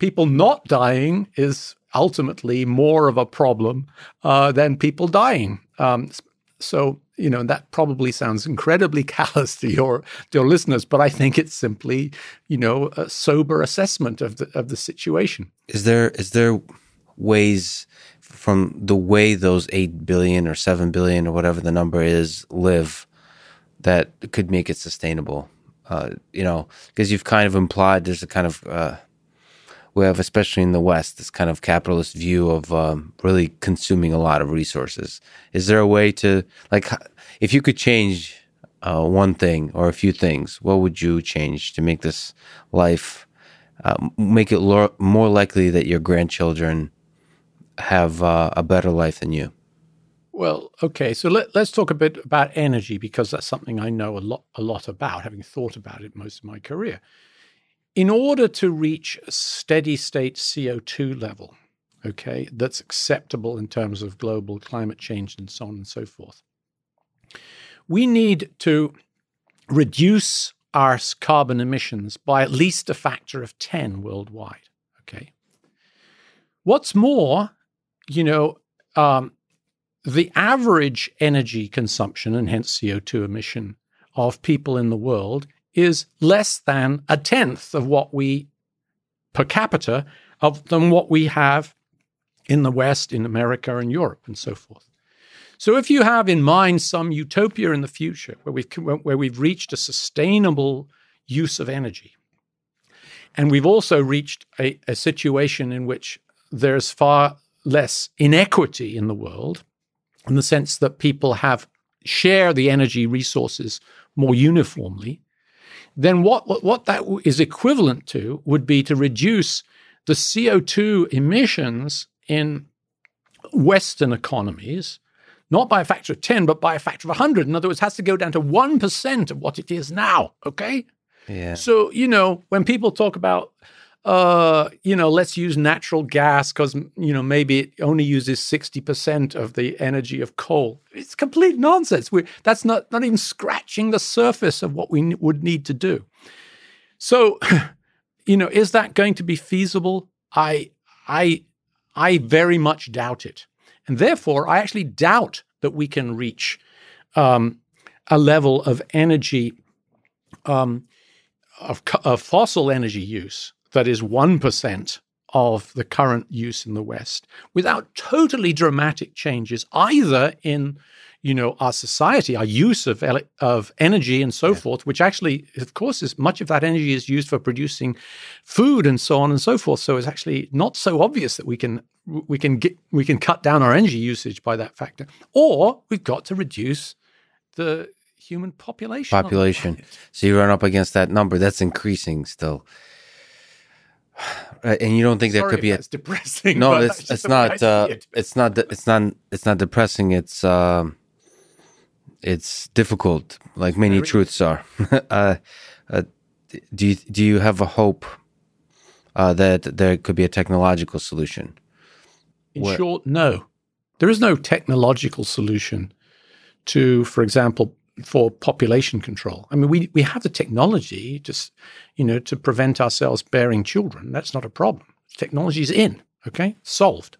people not dying is ultimately more of a problem uh, than people dying. Um, so you know that probably sounds incredibly callous to your to your listeners, but I think it's simply you know a sober assessment of the of the situation. Is there is there ways from the way those eight billion or seven billion or whatever the number is live that could make it sustainable? Uh, you know, because you've kind of implied there's a kind of uh, we have, especially in the West, this kind of capitalist view of um, really consuming a lot of resources. Is there a way to, like, if you could change uh, one thing or a few things, what would you change to make this life, uh, make it lo- more likely that your grandchildren have uh, a better life than you? Well, okay, so let, us talk a bit about energy because that's something I know a lot, a lot about, having thought about it most of my career. In order to reach a steady state CO2 level, okay, that's acceptable in terms of global climate change and so on and so forth, we need to reduce our carbon emissions by at least a factor of 10 worldwide. Okay. What's more, you know, um, the average energy consumption and hence CO2 emission of people in the world is less than a tenth of what we per capita of than what we have in the West, in America, and Europe, and so forth. So, if you have in mind some utopia in the future where we've where we've reached a sustainable use of energy, and we've also reached a, a situation in which there's far less inequity in the world, in the sense that people have share the energy resources more uniformly, then what, what, that is equivalent to would be to reduce the CO2 emissions in Western economies, not by a factor of 10, but by a factor of 100. In other words, it has to go down to 1% of what it is now. Okay? Yeah. So, you know, when people talk about uh, you know, let's use natural gas because, you know, maybe it only uses 60% of the energy of coal. It's complete nonsense. We're, that's not, not even scratching the surface of what we n- would need to do. So, you know, is that going to be feasible? I, I, I very much doubt it. And therefore, I actually doubt that we can reach um, a level of energy, um, of, of fossil energy use that is 1% of the current use in the West without totally dramatic changes either in you know our society our use of ele- of energy and so yeah. forth which actually of course is much of that energy is used for producing food and so on and so forth. So it's actually not so obvious that we can we can get we can cut down our energy usage by that factor or we've got to reduce the human population population. so you run up against that number. That's increasing still and you don't think Sorry there could be a depressing? No, it's it's not. Uh, it. It's not. It's not. It's not depressing. It's um, it's difficult, like many Very truths are. uh, uh, do you do you have a hope uh, that there could be a technological solution? In Where- short, no. There is no technological solution to, for example, for population control. I mean, we we have the technology just you know to prevent ourselves bearing children. That's not a problem. Technology is in. Okay, solved.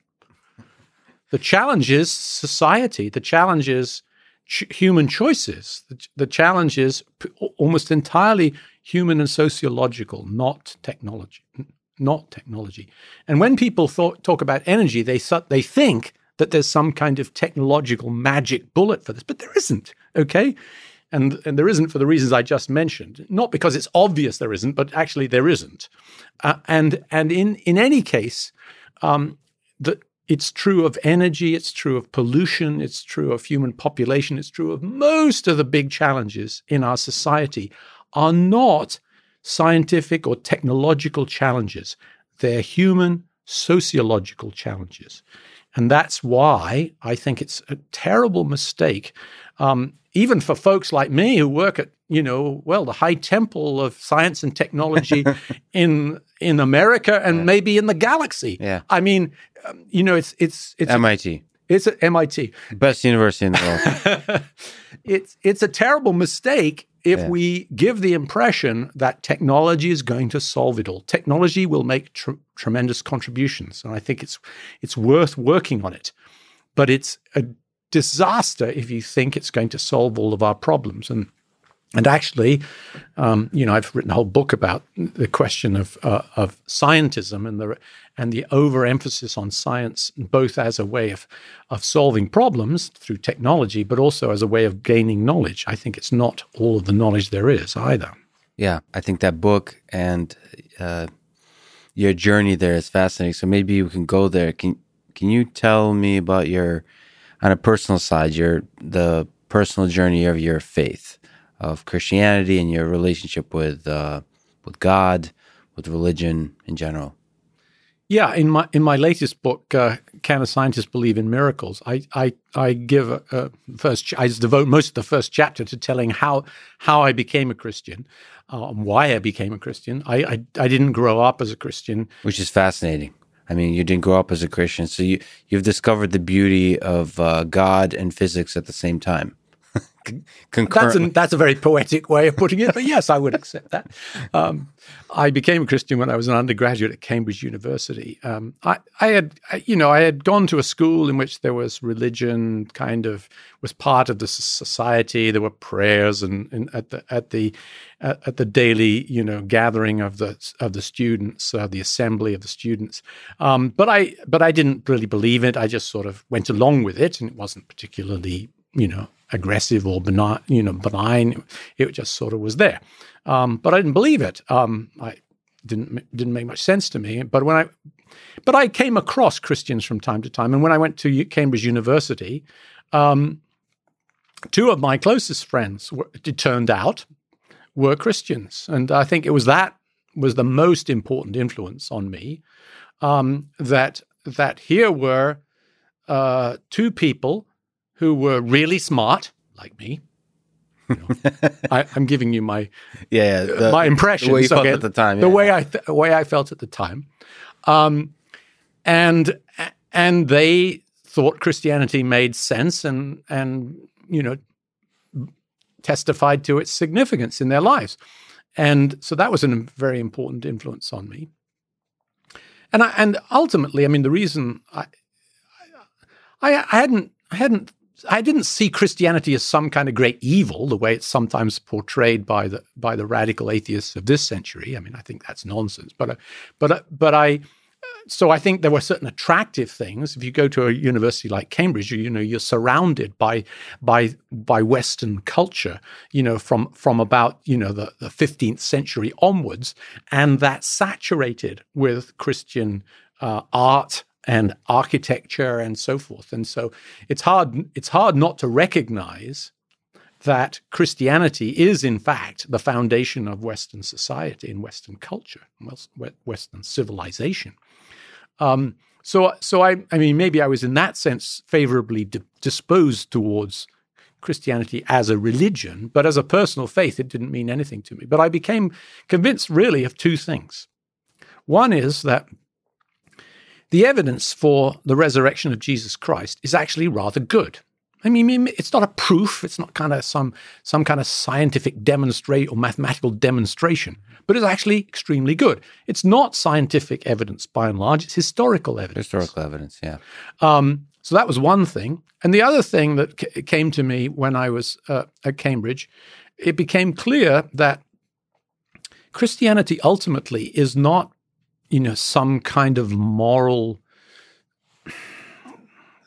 The challenge is society. The challenge is ch- human choices. The, the challenge is p- almost entirely human and sociological, not technology. Not technology. And when people talk about energy, they they think that there's some kind of technological magic bullet for this, but there isn't. Okay. and and there isn't for the reasons I just mentioned. Not because it's obvious there isn't, but actually there isn't. Uh, and and in in any case, um, that it's true of energy, it's true of pollution, it's true of human population, it's true of most of the big challenges in our society are not scientific or technological challenges. They're human sociological challenges. And that's why I think it's a terrible mistake, um, even for folks like me who work at, you know, well, the high temple of science and technology in in America and yeah. maybe in the galaxy. Yeah. I mean, um, you know, it's it's it's MIT. It's at MIT, best university in the world. it's it's a terrible mistake if yeah. we give the impression that technology is going to solve it all. Technology will make tr- tremendous contributions, and I think it's it's worth working on it. But it's a disaster if you think it's going to solve all of our problems. And and actually, um, you know, I've written a whole book about the question of uh, of scientism and the and the overemphasis on science, both as a way of of solving problems through technology, but also as a way of gaining knowledge. I think it's not all of the knowledge there is either. Yeah, I think that book and uh, your journey there is fascinating. So maybe we can go there. Can Can you tell me about your on a personal side, your the personal journey of your faith? Of Christianity and your relationship with uh, with God, with religion in general. Yeah, in my in my latest book, uh, "Can a Scientist Believe in Miracles?" I I, I give a, a first. I devote most of the first chapter to telling how how I became a Christian, uh, why I became a Christian. I, I I didn't grow up as a Christian, which is fascinating. I mean, you didn't grow up as a Christian, so you you've discovered the beauty of uh, God and physics at the same time. That's, a that's a very poetic way of putting it, but yes, I would accept that. Um, I became a Christian when I was an undergraduate at Cambridge University. Um, I, I, had, you know, I had gone to a school in which there was religion, kind of was part of the society. There were prayers and, and at the at the at, at, the daily, you know, gathering of the of the students, uh, the assembly of the students. Um, but I but I didn't really believe it. I just sort of went along with it, and it wasn't particularly, you know aggressive or benign, you know, benign. It just sort of was there. Um, but I didn't believe it. Um, I didn't didn't make much sense to me. But when I but I came across Christians from time to time, and when I went to Cambridge University, um, two of my closest friends, were, it turned out, were Christians, and I think it was that was the most important influence on me. Um, that that here were uh, two people who were really smart, like me. You know, I, am giving you my yeah, the, my impression. The way felt at the time. Yeah. The way I th- way I felt at the time, um, and and they thought Christianity made sense and and you know testified to its significance in their lives, and so that was a very important influence on me. And I, and ultimately, I mean, the reason I I, I hadn't I hadn't I didn't see Christianity as some kind of great evil, the way it's sometimes portrayed by the by the radical atheists of this century. I mean, I think that's nonsense. But uh, but uh, but I so I think there were certain attractive things. If you go to a university like Cambridge, you, you, know you're surrounded by by by Western culture. You know from from about you know the, the 15th century onwards, and that's saturated with Christian uh, art and architecture and so forth. And so it's hard it's hard not to recognize that Christianity is in fact the foundation of Western society and Western culture, Western civilization. Um, so, so I, I mean, maybe I was in that sense favorably di- disposed towards Christianity as a religion, but as a personal faith, it didn't mean anything to me. But I became convinced really of two things. One is that the evidence for the resurrection of Jesus Christ is actually rather good. I mean, it's not a proof. It's not kind of some some kind of scientific demonstrate or mathematical demonstration, but it's actually extremely good. It's not scientific evidence by and large; it's historical evidence. Historical evidence, yeah. Um, so that was one thing, and the other thing that c- came to me when I was uh, at Cambridge, it became clear that Christianity ultimately is not you know, some kind of moral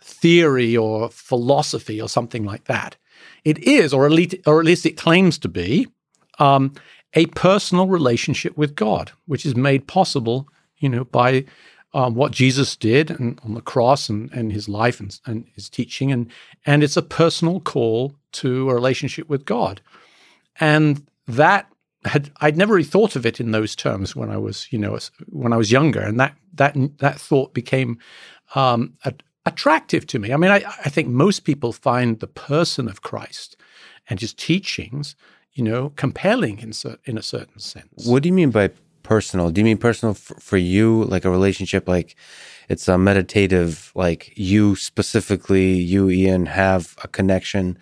theory or philosophy or something like that. it is, or at least, or at least it claims to be, um, a personal relationship with God, which is made possible, you know, by um, what Jesus did and, on the cross and, and his life and, and his teaching, and and it's a personal call to a relationship with God, and that had I'd never really thought of it in those terms when I was, you know, when I was younger, and that that that thought became um, a, attractive to me. I mean, I, I think most people find the person of Christ and his teachings, you know, compelling in in a certain sense. What do you mean by personal? Do you mean personal for, for you, like a relationship, like it's a meditative, like you specifically, you Ian, have a connection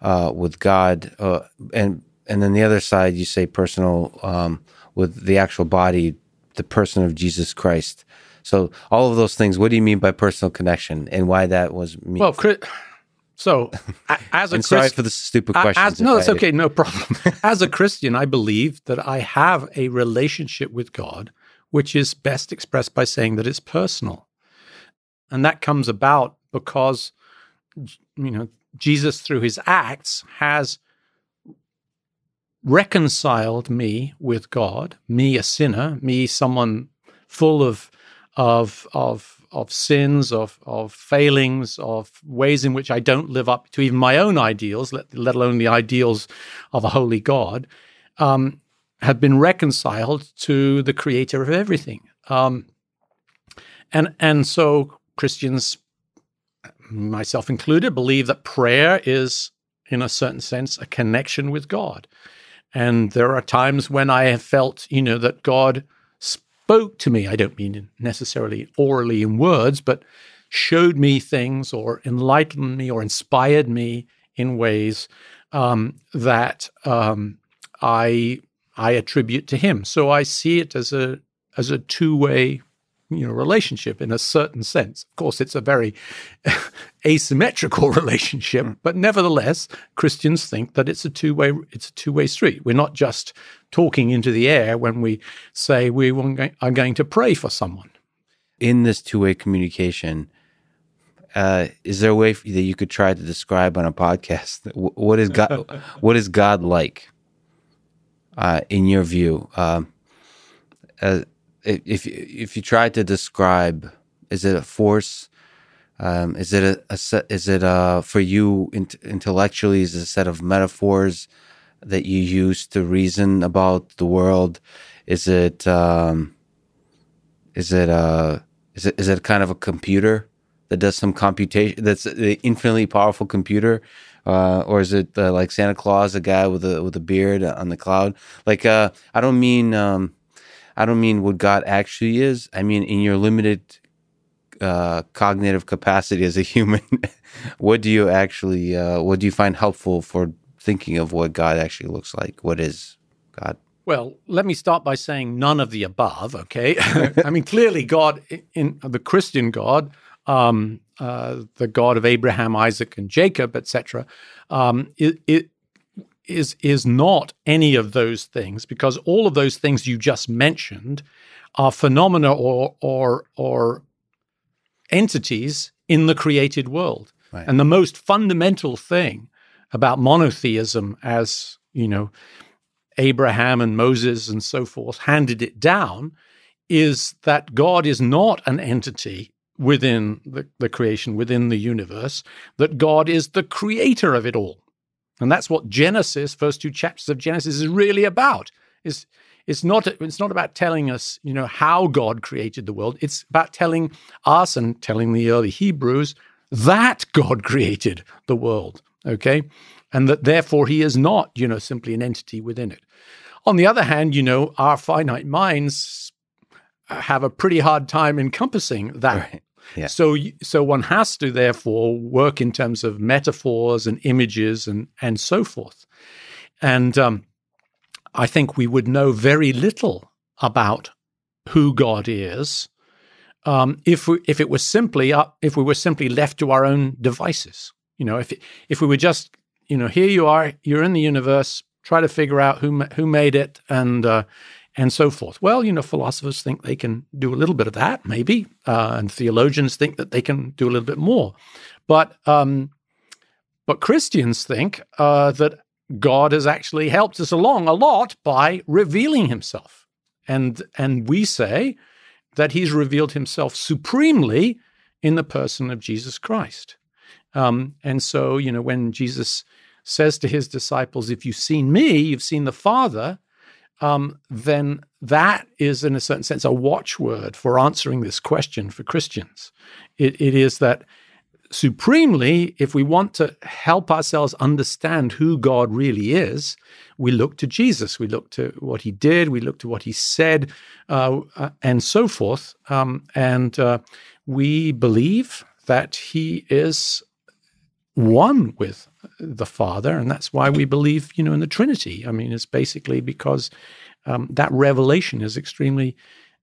uh, with God, uh, and and then the other side, you say personal um, with the actual body, the person of Jesus Christ. So all of those things. What do you mean by personal connection, and why that was? Me? Well, so as a Christian, sorry for the stupid question. No, that's okay. No problem. as a Christian, I believe that I have a relationship with God, which is best expressed by saying that it's personal, and that comes about because you know Jesus, through his acts, has reconciled me with God, me a sinner, me someone full of of of of sins, of of failings, of ways in which I don't live up to even my own ideals, let, let alone the ideals of a holy God, um, have been reconciled to the Creator of everything. Um, and and so Christians, myself included, believe that prayer is, in a certain sense, a connection with God. And there are times when I have felt, you know, that God spoke to me. I don't mean necessarily orally in words, but showed me things or enlightened me or inspired me in ways um, that um, I I attribute to Him. So I see it as a as a two way you know relationship in a certain sense. Of course, it's a very asymmetrical relationship, mm. but nevertheless, Christians think that it's a two way it's a two way street. We're not just talking into the air when we say we are going to pray for someone. In this two way communication, uh, is there a way that you could try to describe on a podcast what is God? what is God like? Uh, in your view, um, uh, if if you try to describe, is it a force? Um, is it a, a set, is it uh for you intellectually? Is it a set of metaphors that you use to reason about the world? Is it um, is it uh is it is it kind of a computer that does some computation? That's an infinitely powerful computer. Uh, or is it uh, like Santa Claus, a guy with a with a beard on the cloud? Like, uh, I don't mean um, I don't mean what God actually is. I mean, in your limited uh, cognitive capacity as a human, what do you actually, uh, what do you find helpful for thinking of what God actually looks like? What is God? Well, let me start by saying none of the above. Okay, I mean clearly God, in, in the Christian God, um, uh, the God of Abraham, Isaac, and Jacob, etc., um, is is not any of those things because all of those things you just mentioned are phenomena or or or entities in the created world. Right. And the most fundamental thing about monotheism as, you know, Abraham and Moses and so forth handed it down is that God is not an entity within the, the creation, within the universe, that God is the creator of it all. And that's what Genesis, first two chapters of Genesis, is really about. Is it's not it's not about telling us, you know, how God created the world. It's about telling us and telling the early Hebrews that God created the world. Okay. And that therefore he is not, you know, simply an entity within it. On the other hand, you know, our finite minds have a pretty hard time encompassing that. Right. Yeah. So, so one has to therefore work in terms of metaphors and images and and so forth. And um, I think we would know very little about who God is um, if we, if it was simply uh, if we were simply left to our own devices. You know, if if we were just you know here you are, you're in the universe, try to figure out who who made it and uh, and so forth. Well, you know, philosophers think they can do a little bit of that, maybe, uh, and theologians think that they can do a little bit more. But um, But Christians think uh, that God has actually helped us along a lot by revealing himself. And, and we say that he's revealed himself supremely in the person of Jesus Christ. Um, and so, you know, when Jesus says to his disciples, If you've seen me, you've seen the Father, um, then that is, in a certain sense, a watchword for answering this question for Christians. It, it is that supremely, if we want to help ourselves understand who God really is, we look to Jesus. We look to what he did, we look to what he said, uh, uh, and so forth. Um, and uh, we believe that he is one with the Father, and that's why we believe, you know, in the Trinity. I mean, it's basically because um, that revelation is extremely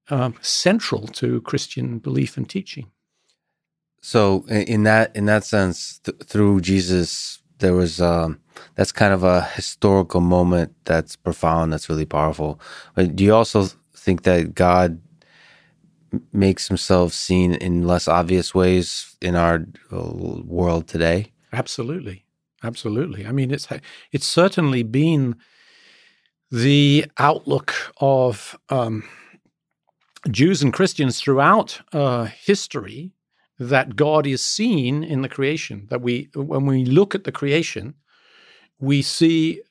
um, central to Christian belief and teaching. So, in that in that sense, th- through Jesus, there was um, that's kind of a historical moment that's profound. That's really powerful. But do you also think that God makes Himself seen in less obvious ways in our uh, world today? Absolutely, absolutely. I mean, it's it's certainly been the outlook of um, Jews and Christians throughout uh, history that God is seen in the creation. That we, when we look at the creation, we see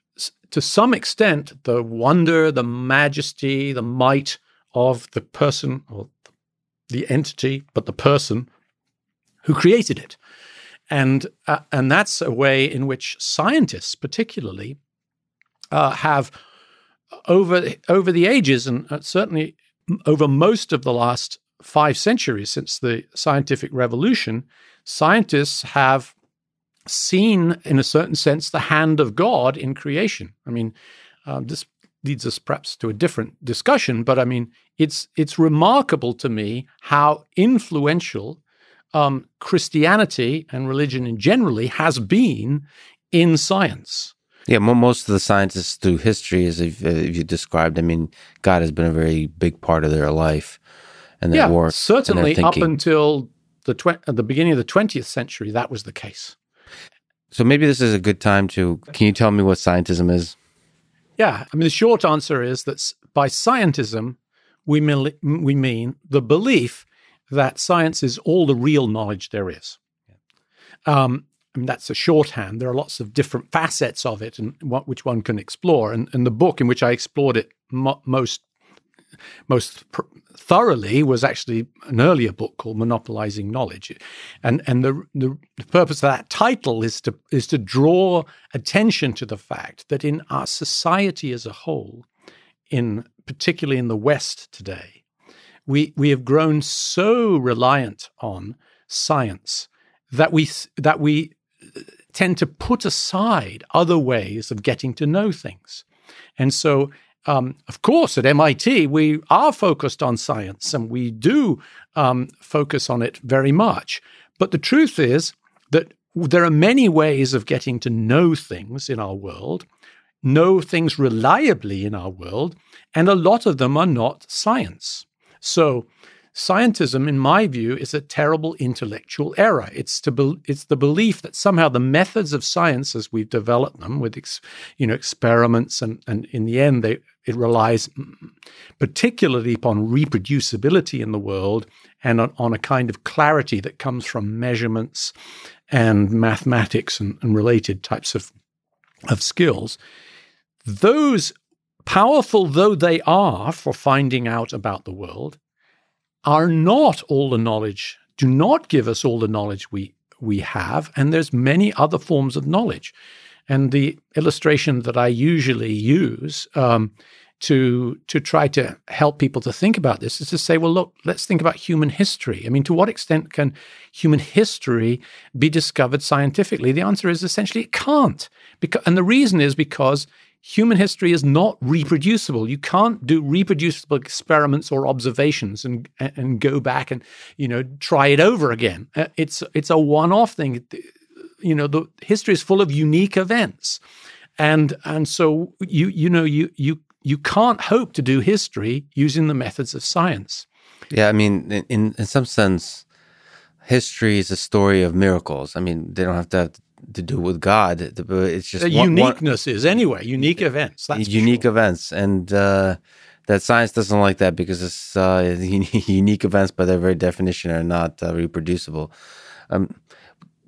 to some extent the wonder, the majesty, the might of the person or the entity, but the person who created it. And, uh, and that's a way in which scientists, particularly, uh, have over, over the ages, and uh, certainly over most of the last five centuries since the scientific revolution, scientists have seen, in a certain sense, the hand of God in creation. I mean, um, this leads us perhaps to a different discussion, but I mean, it's it's remarkable to me how influential um, Christianity and religion in generally has been in science. Yeah, most of the scientists through history, as if, you described, I mean, God has been a very big part of their life and their yeah, work. Certainly, up until the tw- the beginning of the twentieth century, that was the case. So maybe this is a good time to. Can you tell me what scientism is? Yeah, I mean, the short answer is that by scientism, we mean, we mean the belief that science is all the real knowledge there is. Um, I mean, that's a shorthand. There are lots of different facets of it, and what, which one can explore. And, and the book in which I explored it mo- most most pr- thoroughly was actually an earlier book called Monopolizing Knowledge, and and the, the purpose of that title is to is to draw attention to the fact that in our society as a whole, in particularly in the West today, we we have grown so reliant on science that we that we tend to put aside other ways of getting to know things. And so, um, of course, at MIT, we are focused on science and we do um, focus on it very much. But the truth is that there are many ways of getting to know things in our world, know things reliably in our world, and a lot of them are not science. So, Scientism, in my view, is a terrible intellectual error. It's be, it's the belief that somehow the methods of science, as we've developed them with ex, you know experiments, and and in the end, they it relies particularly upon reproducibility in the world and on, on a kind of clarity that comes from measurements and mathematics and, and related types of of skills. Those powerful though they are for finding out about the world, are not all the knowledge, do not give us all the knowledge we, we have. And there's many other forms of knowledge. And the illustration that I usually use um, to to try to help people to think about this is to say, well, look, let's think about human history. I mean, to what extent can human history be discovered scientifically? The answer is essentially it can't. Because, and the reason is because human history is not reproducible. You can't do reproducible experiments or observations and and go back and you know try it over again. Uh, it's it's a one-off thing. You know, the history is full of unique events, and and so you you know you you you can't hope to do history using the methods of science. Yeah, I mean, in in some sense, history is a story of miracles. I mean, they don't have to have to do with God. It's just the one, uniqueness one, is anyway unique events. That's unique sure. events, and uh, that science doesn't like that because it's uh, unique events by their very definition are not uh, reproducible. Um,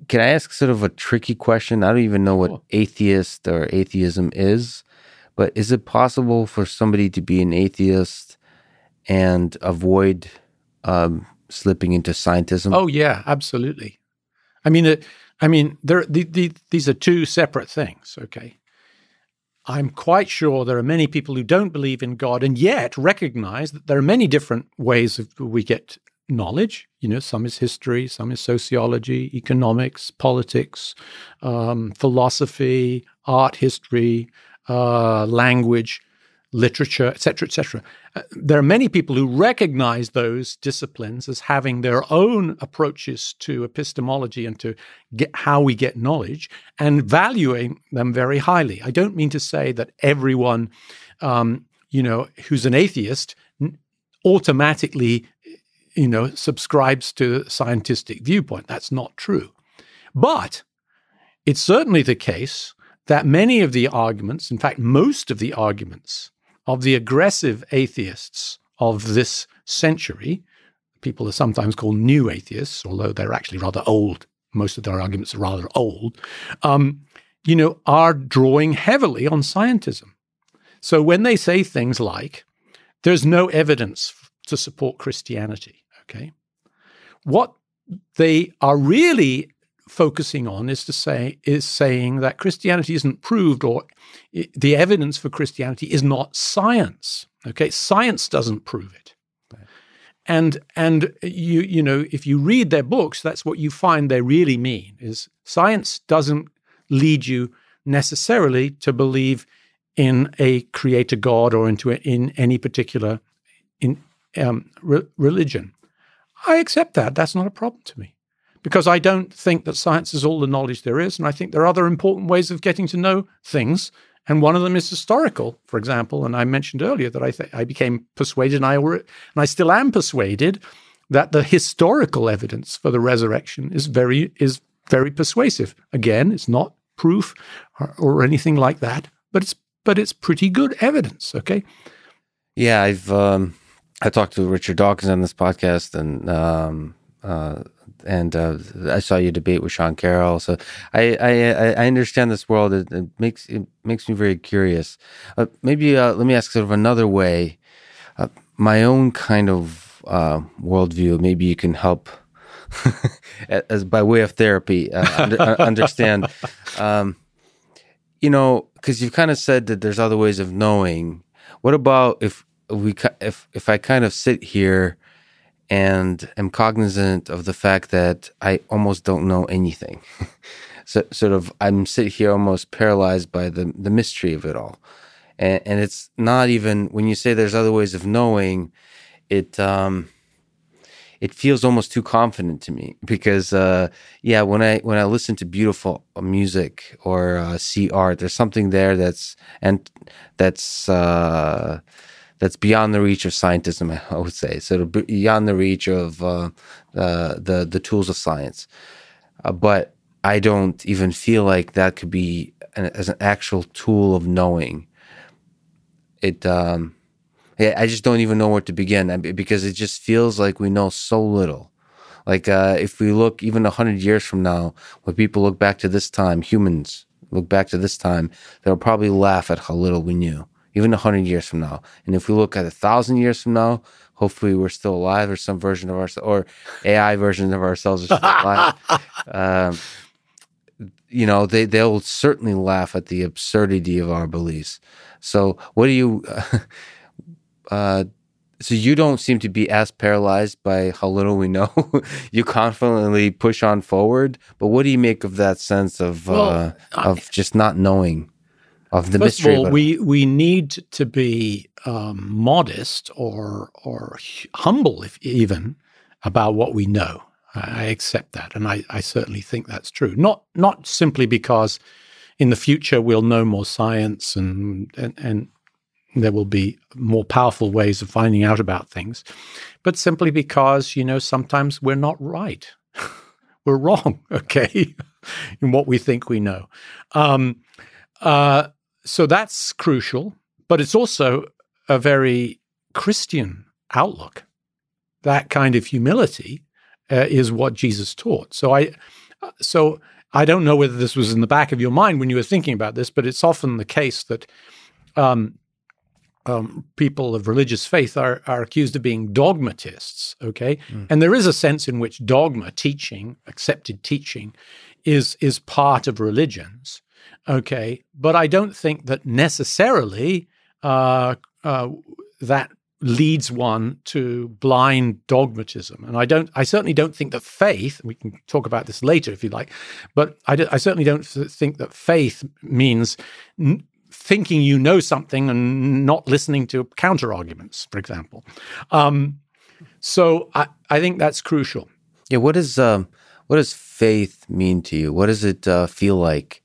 can I ask sort of a tricky question? I don't even know what atheist or atheism is, but is it possible for somebody to be an atheist and avoid um, slipping into scientism? Oh yeah, absolutely. I mean, it, I mean, there, the, the, these are two separate things. Okay, I'm quite sure there are many people who don't believe in God and yet recognize that there are many different ways of we get knowledge. You know, some is history, some is sociology, economics, politics, um, philosophy, art history, uh, language, literature, etc., etc. Uh, there are many people who recognize those disciplines as having their own approaches to epistemology and to how we get knowledge, and valuing them very highly. I don't mean to say that everyone, um, you know, who's an atheist automatically you know, subscribes to the scientific viewpoint. That's not true. But it's certainly the case that many of the arguments, in fact, most of the arguments of the aggressive atheists of this century, people are sometimes called new atheists, although they're actually rather old. Most of their arguments are rather old. Um, you know, are drawing heavily on scientism. So when they say things like, there's no evidence to support Christianity. Okay. What they are really focusing on is to say is saying that Christianity isn't proved or the evidence for Christianity is not science. Okay, science doesn't prove it. And and you you know if you read their books, that's what you find they really mean is science doesn't lead you necessarily to believe in a creator God or into a, in any particular in um, re- religion. I accept that. That's not a problem to me because I don't think that science is all the knowledge there is. And I think there are other important ways of getting to know things. And one of them is historical, for example. And I mentioned earlier that I, th- I became persuaded, and I, were, and I still am persuaded, that the historical evidence for the resurrection is very, is very persuasive. Again, it's not proof or, or anything like that, but it's, but it's pretty good evidence. Okay. Yeah, I've um, I talked to Richard Dawkins on this podcast, and um, uh, and uh, I saw you debate with Sean Carroll. So I I, I understand this world. It, it, makes it makes me very curious. Uh, maybe uh, let me ask sort of another way. Uh, my own kind of uh, worldview. Maybe you can help. as by way of therapy, under, understand. Um, you know, because you've kind of said that there's other ways of knowing. What about if we if if I kind of sit here and am cognizant of the fact that I almost don't know anything. so sort of I'm sit here almost paralyzed by the the mystery of it all. And and it's not even when you say there's other ways of knowing, it um it feels almost too confident to me because uh, yeah when i when i listen to beautiful music or uh, see art there's something there that's and that's uh, that's beyond the reach of scientism, I would say. So beyond the reach of uh, uh, the the tools of science. Uh, but I don't even feel like that could be an, as an actual tool of knowing. It. Um, I just don't even know where to begin because it just feels like we know so little. Like uh, if we look even hundred years from now, when people look back to this time, humans look back to this time, they'll probably laugh at how little we knew even a hundred years from now. And if we look at a thousand years from now, hopefully we're still alive or some version of ourselves or AI version of ourselves are still alive. um, you know, they, they'll certainly laugh at the absurdity of our beliefs. So what do you, uh, so you don't seem to be as paralyzed by how little we know. you confidently push on forward. But what do you make of that sense of well, uh, of just not knowing? Of the First mystery. Of all, we we need to be um, modest or or humble, if even, about what we know. I accept that, and I, I certainly think that's true. Not not simply because in the future we'll know more science and, and, and there will be more powerful ways of finding out about things, but simply because you know sometimes we're not right, we're wrong. Okay, in what we think we know. Um, uh, so that's crucial, but it's also a very Christian outlook. That kind of humility uh, is what Jesus taught. So I, so I don't know whether this was in the back of your mind when you were thinking about this, but it's often the case that um, um, people of religious faith are, are accused of being dogmatists. Okay, mm. and there is a sense in which dogma, teaching, accepted teaching, is is part of religions. Okay, but I don't think that necessarily uh, uh, that leads one to blind dogmatism. And I don't, I certainly don't think that faith, we can talk about this later if you like, but I, I certainly don't think that faith means n- thinking you know something and not listening to counter arguments, for example. Um, so I, I think that's crucial. Yeah. What does, um, what does faith mean to you? What does it uh, feel like?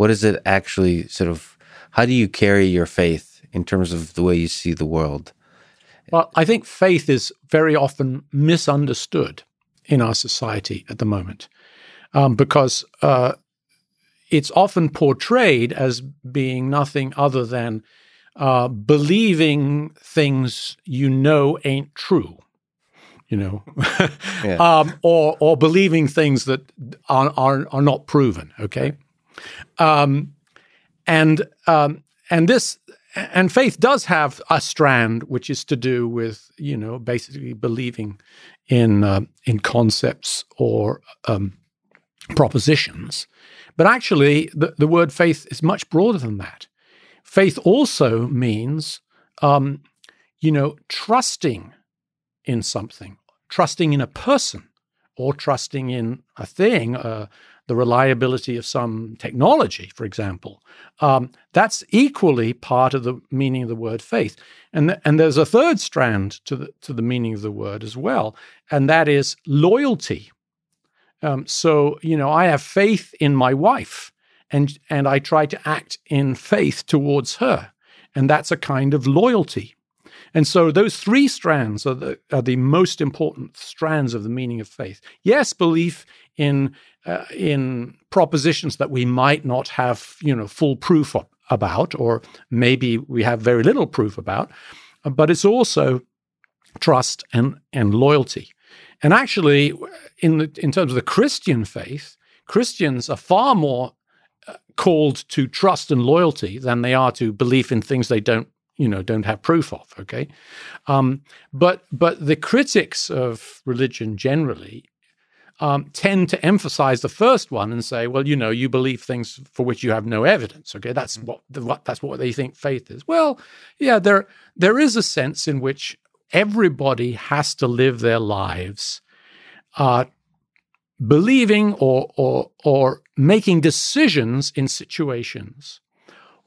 What does it actually sort of, how do you carry your faith in terms of the way you see the world? Well, I think faith is very often misunderstood in our society at the moment um, because uh, it's often portrayed as being nothing other than uh, believing things you know ain't true. You know, yeah. um, or or believing things that are are, are not proven. Okay, um, and um, and this and faith does have a strand which is to do with you know basically believing in uh, in concepts or um, propositions. But actually the, the word faith is much broader than that. Faith also means um, you know trusting in something trusting in a person or trusting in a thing the reliability of some technology, for example, um, that's equally part of the meaning of the word faith. And, th- and there's a third strand to the, to the meaning of the word as well, and that is loyalty. Um, so, you know, I have faith in my wife, and, and I try to act in faith towards her. And that's a kind of loyalty. And so those three strands are the, are the most important strands of the meaning of faith. Yes, belief in uh, in propositions that we might not have, you know, full proof about, or maybe we have very little proof about. But it's also trust and and loyalty. And actually, in the, in terms of the Christian faith, Christians are far more uh, called to trust and loyalty than they are to belief in things they don't you know don't have proof of okay um, but but the critics of religion generally um, tend to emphasize the first one and say, well, you know, you believe things for which you have no evidence. Okay, that's mm-hmm. what, the, what that's what they think faith is. Well, yeah, there there is a sense in which everybody has to live their lives uh, believing or or or making decisions in situations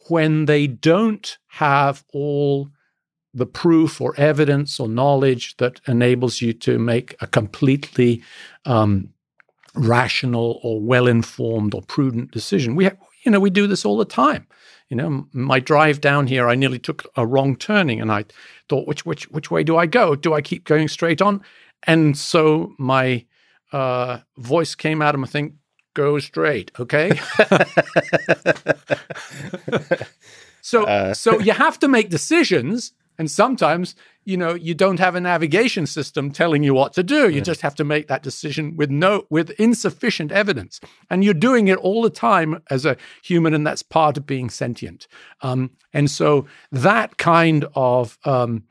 when they don't have all the proof or evidence or knowledge that enables you to make a completely um, rational or well informed or prudent decision. We, have, you know, we do this all the time. You know, my drive down here, I nearly took a wrong turning, and I thought, which which which way do I go? Do I keep going straight on? And so my uh, voice came out of my thing, go straight, okay? so uh. so you have to make decisions and sometimes, you know, you don't have a navigation system telling you what to do. You just have to make that decision with no with insufficient evidence. And you're doing it all the time as a human, and that's part of being sentient. Um, and so that kind of um,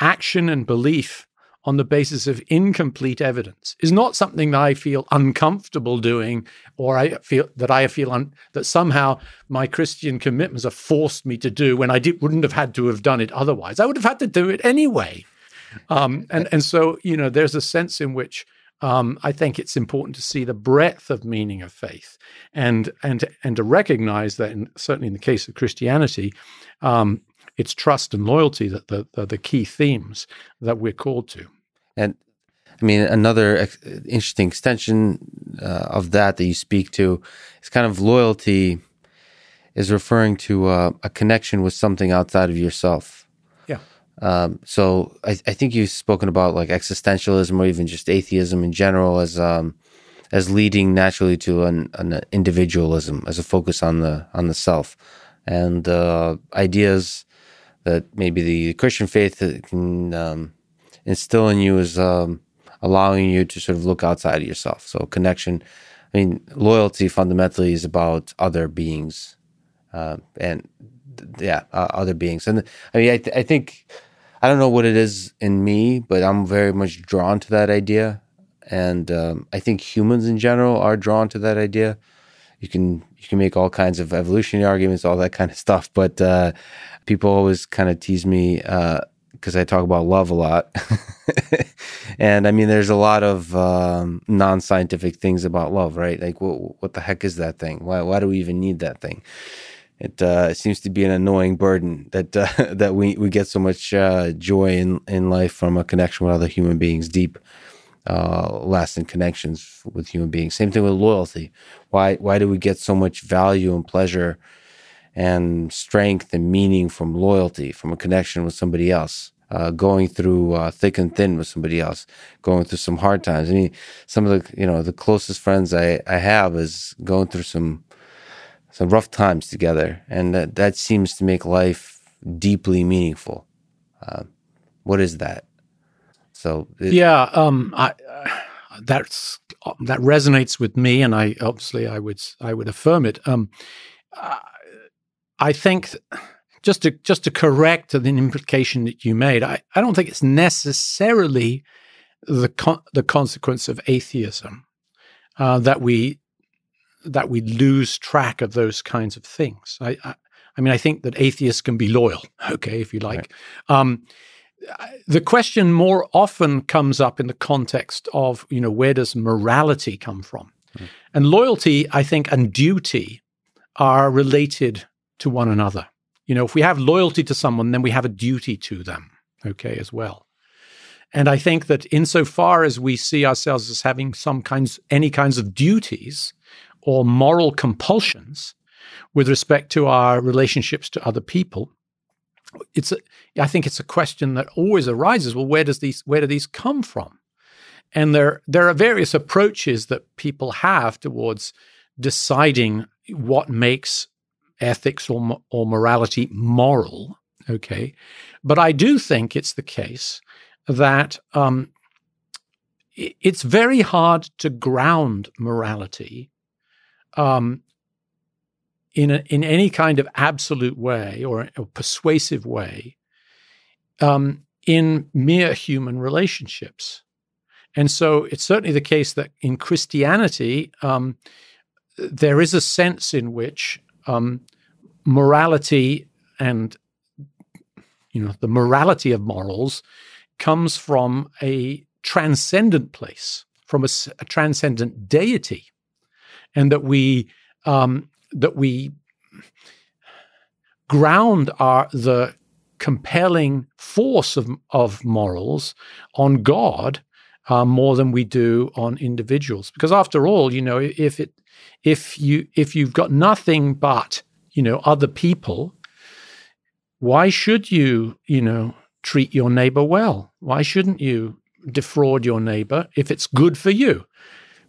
action and belief on the basis of incomplete evidence is not something that I feel uncomfortable doing, or I feel that I feel un- that somehow my Christian commitments have forced me to do when I did, wouldn't have had to have done it otherwise. I would have had to do it anyway. Um, and and so you know, there's a sense in which um, I think it's important to see the breadth of meaning of faith, and and and to recognize that, in, certainly in the case of Christianity, um, it's trust and loyalty that the, the, the key themes that we're called to. And I mean, another ex- interesting extension uh, of that that you speak to is kind of loyalty is referring to uh, a connection with something outside of yourself. Yeah. Um, so I, I, think you've spoken about like existentialism or even just atheism in general as um, as leading naturally to an, an individualism, as a focus on the on the self, and uh, ideas that maybe the Christian faith can um, instill in you is um, allowing you to sort of look outside of yourself. So connection. I mean, loyalty fundamentally is about other beings, uh, and yeah, uh, other beings. And I mean, I, th- I think I don't know what it is in me, but I'm very much drawn to that idea, and um, I think humans in general are drawn to that idea. You can you can make all kinds of evolutionary arguments, all that kind of stuff, but uh, people always kind of tease me because I talk about love a lot, and I mean, there's a lot of um, non-scientific things about love, right? Like, what what the heck is that thing? Why why do we even need that thing? it uh, seems to be an annoying burden that uh, that we, we get so much uh, joy in, in life from a connection with other human beings, deep, uh, lasting connections with human beings. Same thing with loyalty. Why why do we get so much value and pleasure and strength and meaning from loyalty, from a connection with somebody else? Uh, going through uh, thick and thin with somebody else, going through some hard times. I mean, some of the you know the closest friends I, I have is going through some some rough times together, and that, that seems to make life deeply meaningful. Uh, what is that? So it, yeah, um, I, that's that resonates with me, and I obviously I would I would affirm it. Um, I think just to just to correct the implication that you made, I, I don't think it's necessarily the con- the consequence of atheism uh, that we that we lose track of those kinds of things. I, I, I mean, I think that atheists can be loyal, okay, if you like. Right. Um, the question more often comes up in the context of, you know, where does morality come from? Mm. And loyalty, I think, and duty are related to one another. You know, if we have loyalty to someone, then we have a duty to them, okay, as well. And I think that insofar as we see ourselves as having some kinds, any kinds of duties, or moral compulsions with respect to our relationships to other people it's a, I think it's a question that always arises well where does these where do these come from and there there are various approaches that people have towards deciding what makes ethics or or morality moral okay but i do think it's the case that um, it's very hard to ground morality um, in a, in any kind of absolute way or a persuasive way um, in mere human relationships. And so it's certainly the case that in Christianity, um, there is a sense in which um, morality and you know the morality of morals comes from a transcendent place, from a, a transcendent deity and that we um, that we ground our the compelling force of of morals on God uh, more than we do on individuals. Because after all, you know, if it if you if you've got nothing but you know other people, why should you you know treat your neighbor well? Why shouldn't you defraud your neighbor if it's good for you?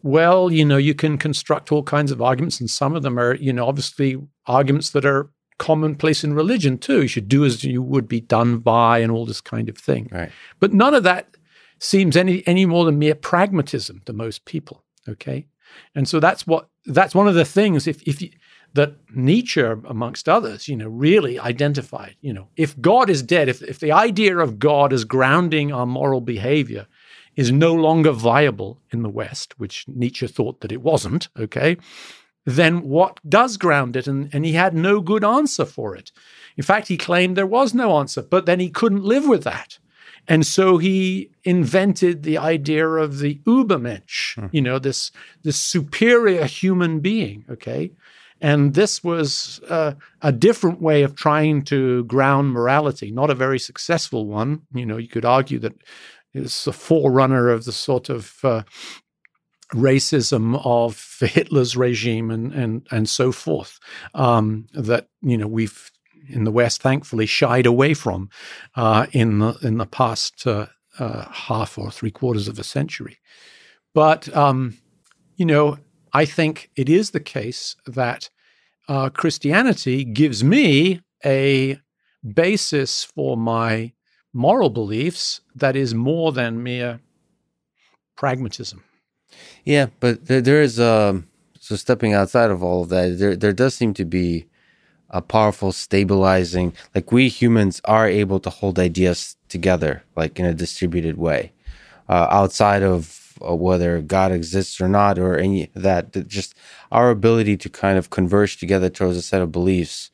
Well, you know, you can construct all kinds of arguments, and some of them are, you know, obviously arguments that are commonplace in religion too. You should do as you would be done by, and all this kind of thing. Right. But none of that seems any any more than mere pragmatism to most people. Okay, and so that's what that's one of the things. If if you, that Nietzsche, amongst others, you know, really identified. You know, if God is dead, if if the idea of God as grounding our moral behavior is no longer viable in the West, which Nietzsche thought that it wasn't, okay, then what does ground it? And, and he had no good answer for it. In fact, he claimed there was no answer, but then he couldn't live with that. And so he invented the idea of the Ubermensch, hmm. you know, this, this superior human being, okay? And this was uh, a different way of trying to ground morality, not a very successful one. You know, you could argue that is a forerunner of the sort of uh, racism of Hitler's regime and and and so forth um, that you know we've in the West thankfully shied away from uh, in the in the past uh, uh half or three quarters of a century. But um, you know, I think it is the case that uh, Christianity gives me a basis for my moral beliefs that is more than mere pragmatism. Yeah, but there, there is um, so stepping outside of all of that, there there does seem to be a powerful stabilizing. Like we humans are able to hold ideas together, like in a distributed way, uh, outside of uh, whether God exists or not, or any that. Just our ability to kind of converge together towards a set of beliefs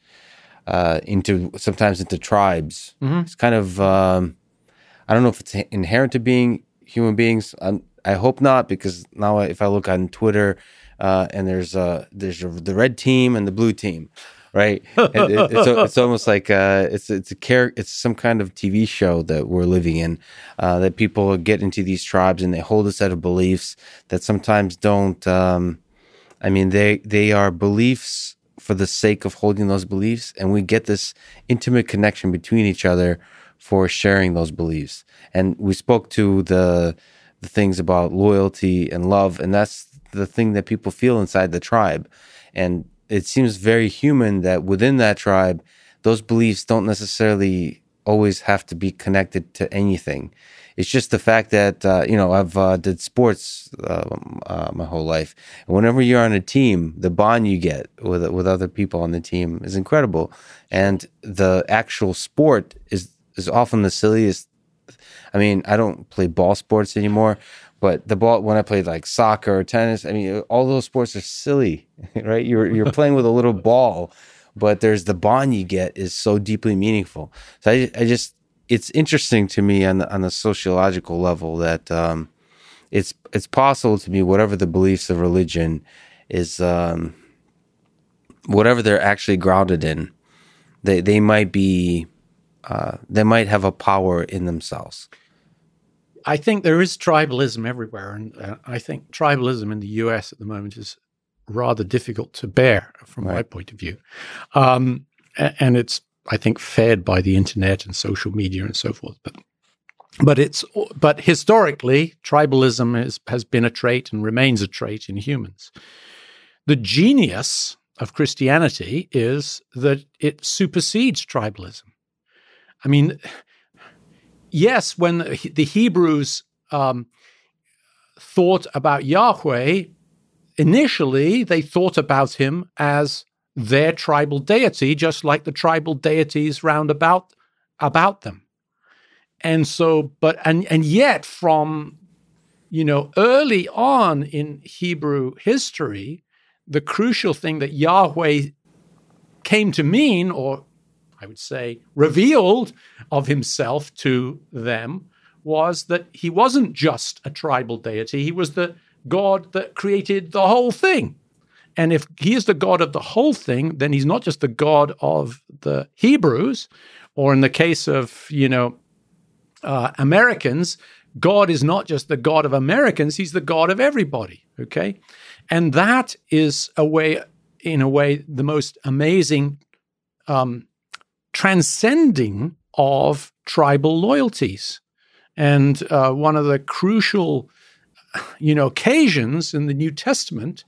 uh, into sometimes into tribes. Mm-hmm. It's kind of um, I don't know if it's inherent to being human beings. I'm, i hope not because now if I look on Twitter uh, and there's uh, there's the red team and the blue team, right? it, it, it's, it's almost like uh, it's it's a care it's some kind of TV show that we're living in uh, that people get into these tribes and they hold a set of beliefs that sometimes don't. Um, I mean, they they are beliefs for the sake of holding those beliefs. And we get this intimate connection between each other for sharing those beliefs. And we spoke to the, the things about loyalty and love. And that's the thing that people feel inside the tribe. And it seems very human that within that tribe, those beliefs don't necessarily always have to be connected to anything. It's just the fact that uh, you know I've uh, did sports uh, uh, my whole life, whenever you're on a team, the bond you get with with other people on the team is incredible, and the actual sport is is often the silliest. I mean, I don't play ball sports anymore, but the ball when I played like soccer or tennis, I mean, all those sports are silly, right? You're you're playing with a little ball, but there's the bond you get is so deeply meaningful. So I I just it's interesting to me on the, on the sociological level that um, it's it's possible to me whatever the beliefs of religion is um, whatever they're actually grounded in they they might be uh, they might have a power in themselves. I think there is tribalism everywhere, and uh, I think tribalism in the U.S. at the moment is rather difficult to bear from right. my point of view, um, and it's I think, fed by the internet and social media and so forth. But but it's but historically, tribalism is, has been a trait and remains a trait in humans. The genius of Christianity is that it supersedes tribalism. I mean, yes, when the Hebrews um, thought about Yahweh, initially they thought about him as their tribal deity, just like the tribal deities round about about them. And so, but and and yet from you know early on in Hebrew history, the crucial thing that Yahweh came to mean, or I would say revealed of himself to them, was that he wasn't just a tribal deity, he was the God that created the whole thing. And if he is the God of the whole thing, then he's not just the God of the Hebrews, or in the case of, you know, uh, Americans, God is not just the God of Americans, he's the God of everybody. Okay. And that is a way, in a way, the most amazing um, transcending of tribal loyalties. And uh, one of the crucial, you know, occasions in the New Testament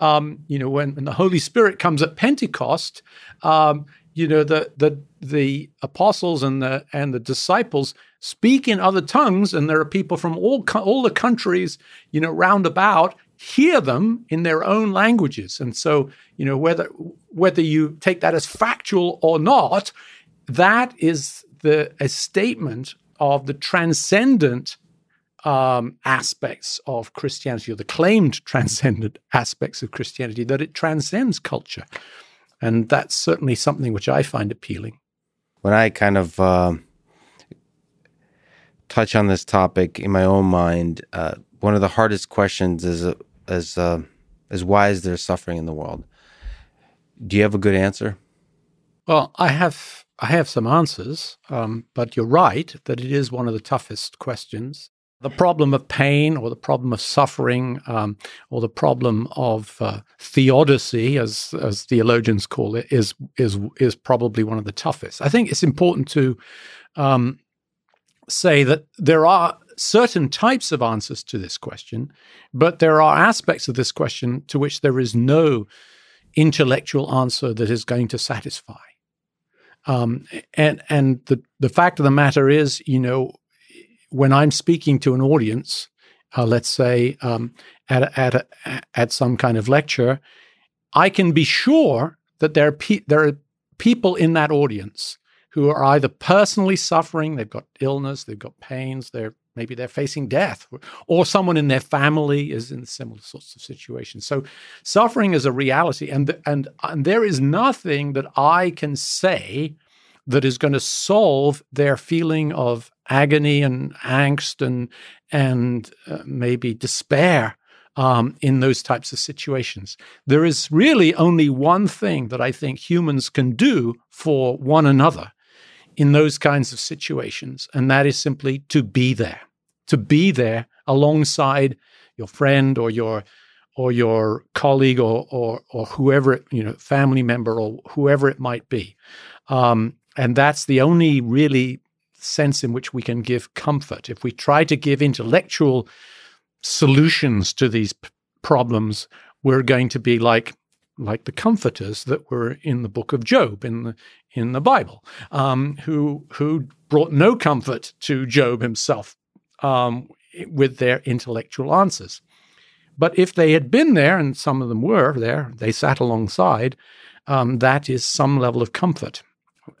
um, you know, when, when, the Holy Spirit comes at Pentecost, um, you know, the the the apostles and the and the disciples speak in other tongues, and there are people from all all the countries, you know, round about hear them in their own languages. And so, you know, whether whether you take that as factual or not, that is the a statement of the transcendent um, aspects of Christianity, or the claimed transcendent aspects of Christianity, that it transcends culture. And that's certainly something which I find appealing. When I kind of uh, touch on this topic in my own mind, uh, one of the hardest questions is is uh, is why is there suffering in the world? Do you have a good answer? Well, I have I have some answers, um, but you're right that it is one of the toughest questions the problem of pain or the problem of suffering um, or the problem of uh, theodicy, as as theologians call it, is is is probably one of the toughest. I think it's important to um, say that there are certain types of answers to this question, but there are aspects of this question to which there is no intellectual answer that is going to satisfy. Um, and and the the fact of the matter is, you know, when I'm speaking to an audience, uh, let's say um, at at a, at some kind of lecture, I can be sure that there are pe- there are people in that audience who are either personally suffering, they've got illness, they've got pains, they're maybe they're facing death, or someone in their family is in similar sorts of situations. So suffering is a reality, and and and there is nothing that I can say that is going to solve their feeling of agony and angst and and uh, maybe despair um, in those types of situations. There is really only one thing that I think humans can do for one another in those kinds of situations, and that is simply to be there, to be there alongside your friend or your or your colleague or or or whoever you know family member or whoever it might be um, and that's the only really sense in which we can give comfort. If we try to give intellectual solutions to these p- problems, we're going to be like like the comforters that were in the book of Job in the in the Bible, um, who who brought no comfort to Job himself um, with their intellectual answers. But if they had been there, and some of them were there, they sat alongside. Um, that is some level of comfort.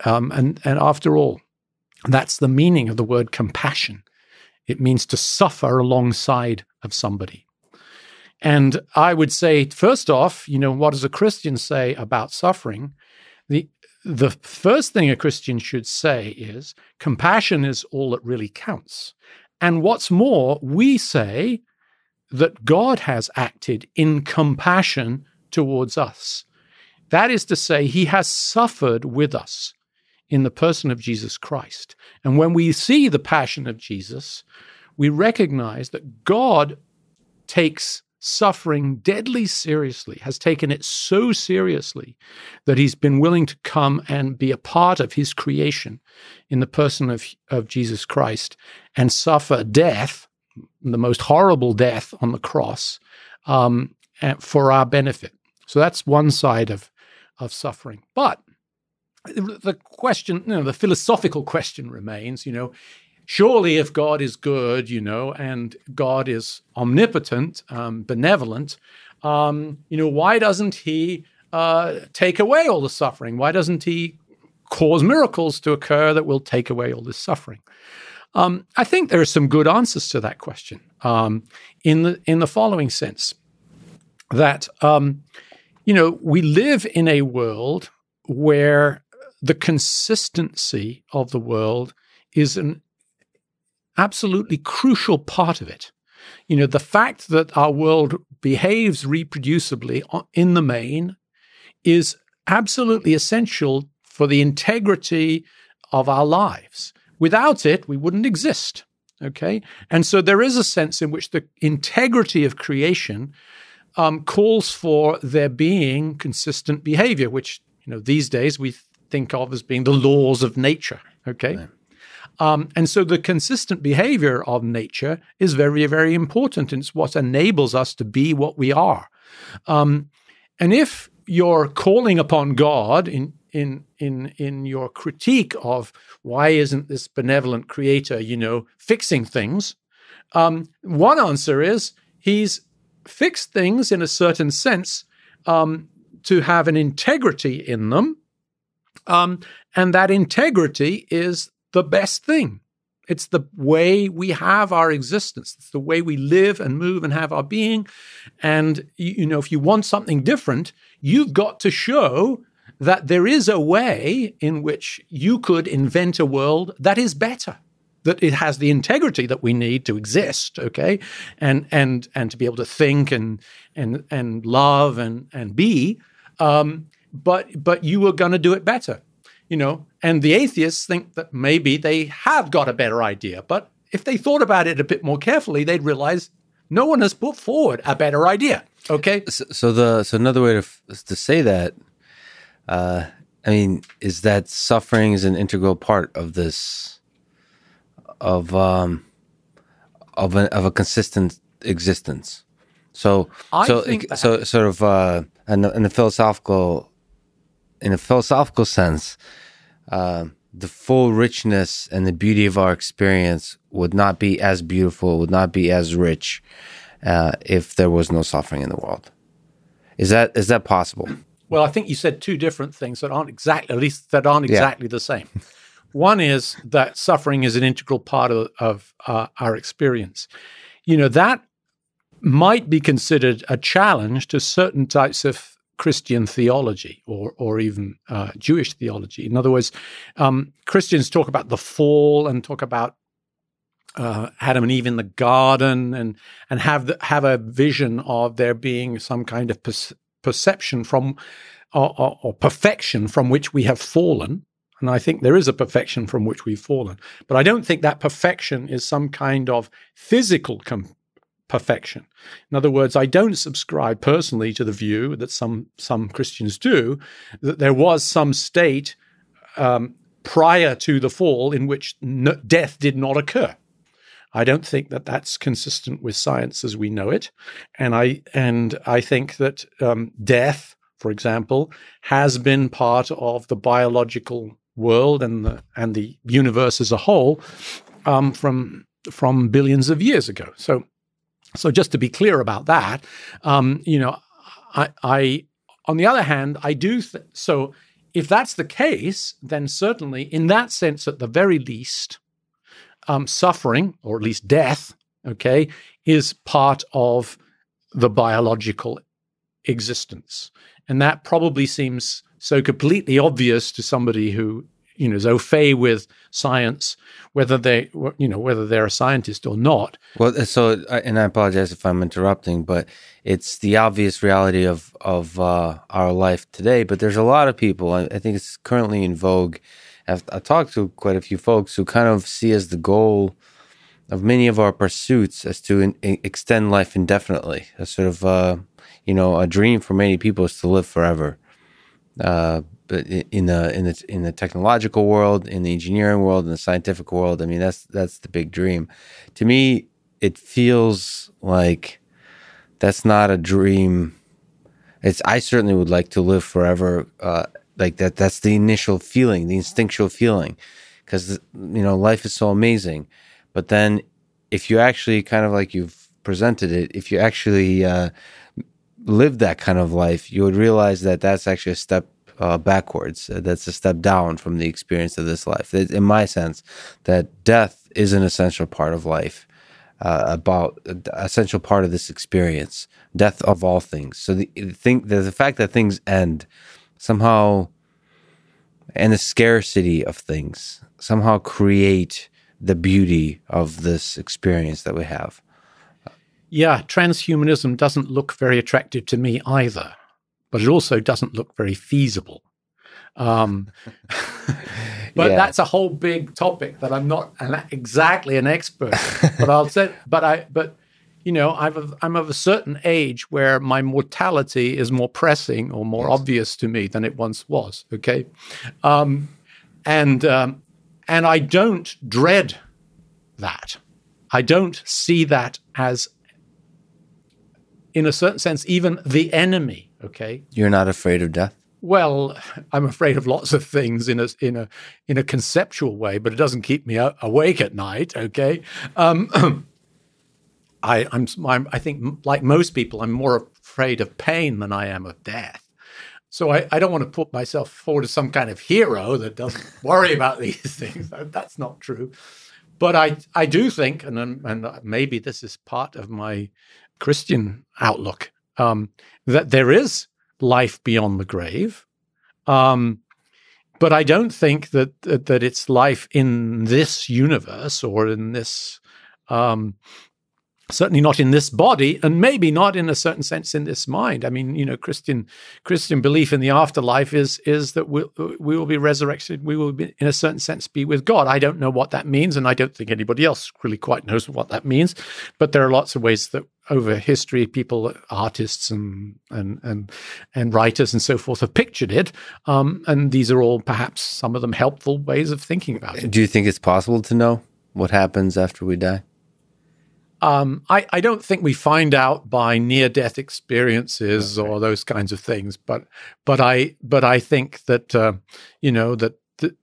Um, and, and after all, that's the meaning of the word compassion. It means to suffer alongside of somebody. And I would say, first off, you know, what does a Christian say about suffering? The, the first thing a Christian should say is compassion is all that really counts. And what's more, we say that God has acted in compassion towards us. That is to say, he has suffered with us in the person of Jesus Christ. And when we see the passion of Jesus, we recognize that God takes suffering deadly seriously, has taken it so seriously that he's been willing to come and be a part of his creation in the person of, of Jesus Christ and suffer death, the most horrible death on the cross, um, for our benefit. So that's one side of of suffering. But the question, you know, the philosophical question remains, you know, surely if God is good, you know, and God is omnipotent, um, benevolent, um, you know, why doesn't he uh, take away all the suffering? Why doesn't he cause miracles to occur that will take away all this suffering? Um, I think there are some good answers to that question um, in the in the following sense that um, you know, we live in a world where the consistency of the world is an absolutely crucial part of it. You know, the fact that our world behaves reproducibly in the main is absolutely essential for the integrity of our lives. Without it, we wouldn't exist. Okay. And so there is a sense in which the integrity of creation um, calls for there being consistent behavior, which you know these days we think of as being the laws of nature. Okay. Um, and so the consistent behavior of nature is very, very important. It's what enables us to be what we are. Um, and if you're calling upon God in, in, in, in your critique of why isn't this benevolent creator, you know, fixing things, um, one answer is he's fixed things in a certain sense um, to have an integrity in them. Um, and that integrity is the best thing. It's the way we have our existence. It's the way we live and move and have our being. And, you know, if you want something different, you've got to show that there is a way in which you could invent a world that is better that it has the integrity that we need to exist okay and and and to be able to think and and and love and and be um, but but you were going to do it better you know and the atheists think that maybe they have got a better idea but if they thought about it a bit more carefully they'd realize no one has put forward a better idea okay so, so the so another way to to say that uh i mean is that suffering is an integral part of this of um, of a, of a consistent existence. So I so so sort of uh, in, in the philosophical in a philosophical sense, uh, the full richness and the beauty of our experience would not be as beautiful, would not be as rich uh, if there was no suffering in the world. Is that is that possible? Well, I think you said two different things that aren't exactly, at least that aren't Yeah. exactly the same. One is that suffering is an integral part of, of uh, our experience. You know, that might be considered a challenge to certain types of Christian theology or, or even uh, Jewish theology. In other words, um, Christians talk about the fall and talk about uh, Adam and Eve in the garden and and have the, have a vision of there being some kind of perce- perception from or, or, or perfection from which we have fallen. And I think there is a perfection from which we've fallen. But I don't think that perfection is some kind of physical com- perfection. In other words, I don't subscribe personally to the view that some some Christians do that there was some state um, prior to the fall in which death did not occur. I don't think that that's consistent with science as we know it, and I and I think that um, death, for example, has been part of the biological world and the and the universe as a whole um, from from billions of years ago. So, so just to be clear about that, um, you know, I, I on the other hand, I do th- so. If that's the case, then certainly, in that sense, at the very least, um, suffering, or at least death, okay, is part of the biological existence. And that probably seems so completely obvious to somebody who, you know, is au fait with science, whether they, you know, whether they're a scientist or not. Well, so and I apologize if I'm interrupting, but it's the obvious reality of of uh, our life today. But there's a lot of people. I, I think it's currently in vogue. I've, I've talked to quite a few folks who kind of see as the goal of many of our pursuits as to in, in- extend life indefinitely. A sort of uh, you know a dream for many people is to live forever. Uh, but in the in the in the technological world, in the engineering world, in the scientific world, I mean that's that's the big dream. To me, it feels like that's not a dream. It's I certainly would like to live forever. Uh, like that. That's the initial feeling, the instinctual feeling, because you know life is so amazing. But then, if you actually kind of like you've presented it, if you actually uh, lived that kind of life, you would realize that that's actually a step uh, backwards. Uh, that's a step down from the experience of this life. In my sense, that death is an essential part of life, uh, about uh, essential part of this experience, death of all things. So the thing, the, the fact that things end somehow, and the scarcity of things somehow create the beauty of this experience that we have. Yeah, transhumanism doesn't look very attractive to me either, but it also doesn't look very feasible. Um, but Yeah. that's a whole big topic that I'm not an, exactly an expert. but I'll say, but I, but you know, I'm of, I'm of a certain age where my mortality is more pressing or more obvious to me than it once was. Okay, um, and um, and I don't dread that. I don't see that as, in a certain sense, even the enemy. Okay, You're not afraid of death. well, I'm afraid of lots of things in a in a in a conceptual way, but it doesn't keep me a- awake at night. Okay, um, I I'm I think like most people, I'm more afraid of pain than I am of death. So I, I don't want to put myself forward as some kind of hero that doesn't worry about these things. That's not true. But I I do think, and and maybe this is part of my Christian outlook, um, that there is life beyond the grave. Um, but I don't think that, that that it's life in this universe or in this, um, certainly not in this body, and maybe not in a certain sense in this mind. I mean, you know, Christian Christian belief in the afterlife is is that we we will be resurrected. We will, be, in a certain sense, be with God. I don't know what that means, and I don't think anybody else really quite knows what that means. But there are lots of ways that over history, people, artists and and and and writers and so forth have pictured it, um, and these are all perhaps some of them helpful ways of thinking about it. Do you think it's possible to know what happens after we die? Um, I, I don't think we find out by near death experiences Okay. or those kinds of things, but but I but I think that uh, you know that, that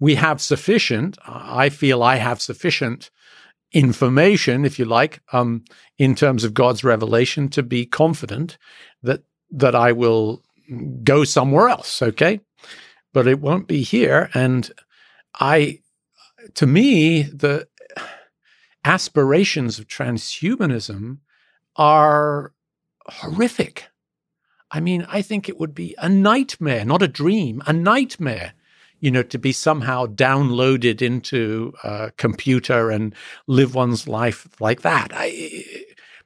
we have sufficient. I feel I have sufficient information, if you like, um, in terms of God's revelation, to be confident that that I will go somewhere else. Okay, but it won't be here, and I, to me, the aspirations of transhumanism are horrific. I mean, I think it would be a nightmare, not a dream, a nightmare, you know, to be somehow downloaded into a computer and live one's life like that. I,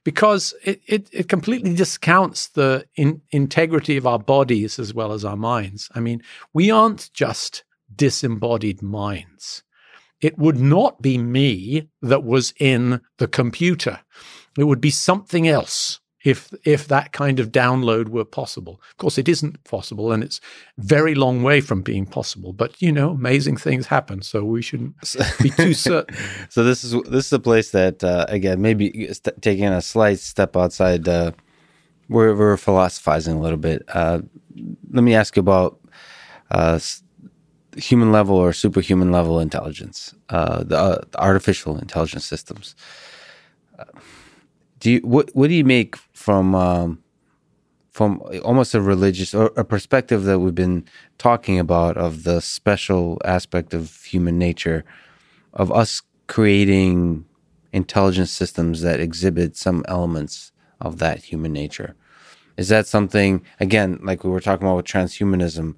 because it, it, it completely discounts the in, integrity of our bodies as well as our minds. I mean, we aren't just disembodied minds it would not be me that was in the computer. It would be something else if if that kind of download were possible. Of course, it isn't possible, and it's very long way from being possible. But you know, amazing things happen, so we shouldn't be too certain. so this is this is a place that uh, again maybe st- taking a slight step outside. Uh, we're we're philosophizing a little bit. Uh, let me ask you about uh, human level or superhuman level intelligence, uh, the, uh, the, artificial intelligence systems. Uh, do you what what do you make from um, from almost a religious or a perspective that we've been talking about of the special aspect of human nature, of us creating intelligence systems that exhibit some elements of that human nature? Is that something again, like we were talking about with transhumanism?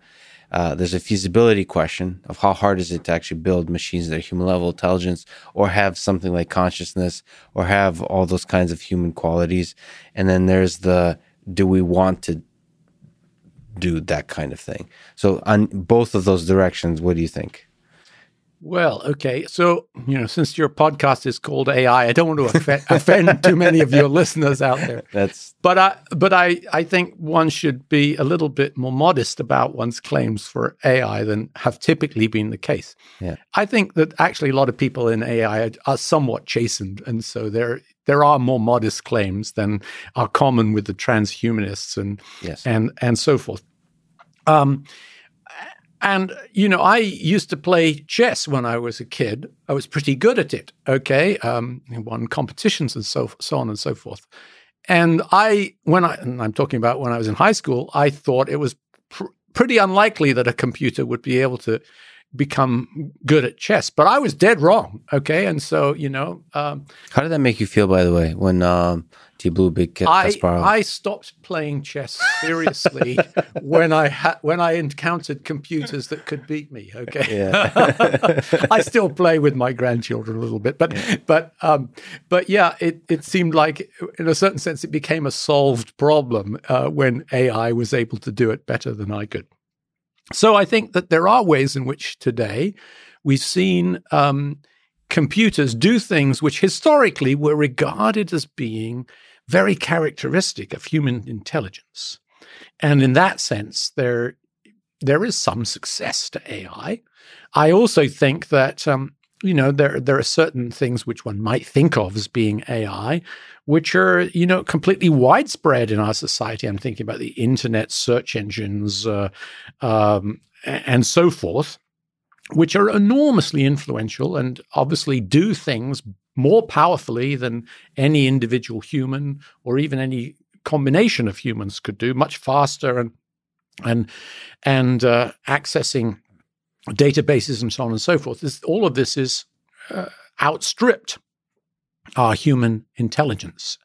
Uh, there's a feasibility question of how hard is it to actually build machines that are human level intelligence or have something like consciousness or have all those kinds of human qualities. And then there's the do we want to do that kind of thing? So, on both of those directions, what do you think? Well, okay. So, you know, since your podcast is called AI, I don't want to offend, offend too many of your listeners out there. That's but I but I I think one should be a little bit more modest about one's claims for AI than have typically been the case. Yeah. I think that actually a lot of people in AI are, are somewhat chastened and so there there are more modest claims than are common with the transhumanists and yes. and and so forth. Um and, you know, I used to play chess when I was a kid. I was pretty good at it. Okay. Um, won competitions and so, so on and so forth. And I, when I, and I'm talking about when I was in high school, I thought it was pr- pretty unlikely that a computer would be able to become good at chess, but I was dead wrong. Okay. And so, you know, um, how did that make you feel, by the way, when um, Blue Big I, I stopped playing chess seriously when I had when I encountered computers that could beat me. Okay, yeah. I still play with my grandchildren a little bit, but yeah. but um, but yeah, it it seemed like in a certain sense it became a solved problem uh, when AI was able to do it better than I could. So I think that there are ways in which today we've seen. Um, computers do things which historically were regarded as being very characteristic of human intelligence. And in that sense, there, there is some success to AI. I also think that, um, you know, there, there are certain things which one might think of as being AI, which are, you know, completely widespread in our society. I'm thinking about the internet, search engines, uh, um, and so forth, which are enormously influential and obviously do things more powerfully than any individual human or even any combination of humans could do, much faster and and and uh, accessing databases and so on and so forth. This, all of this is uh, outstripped our human intelligence.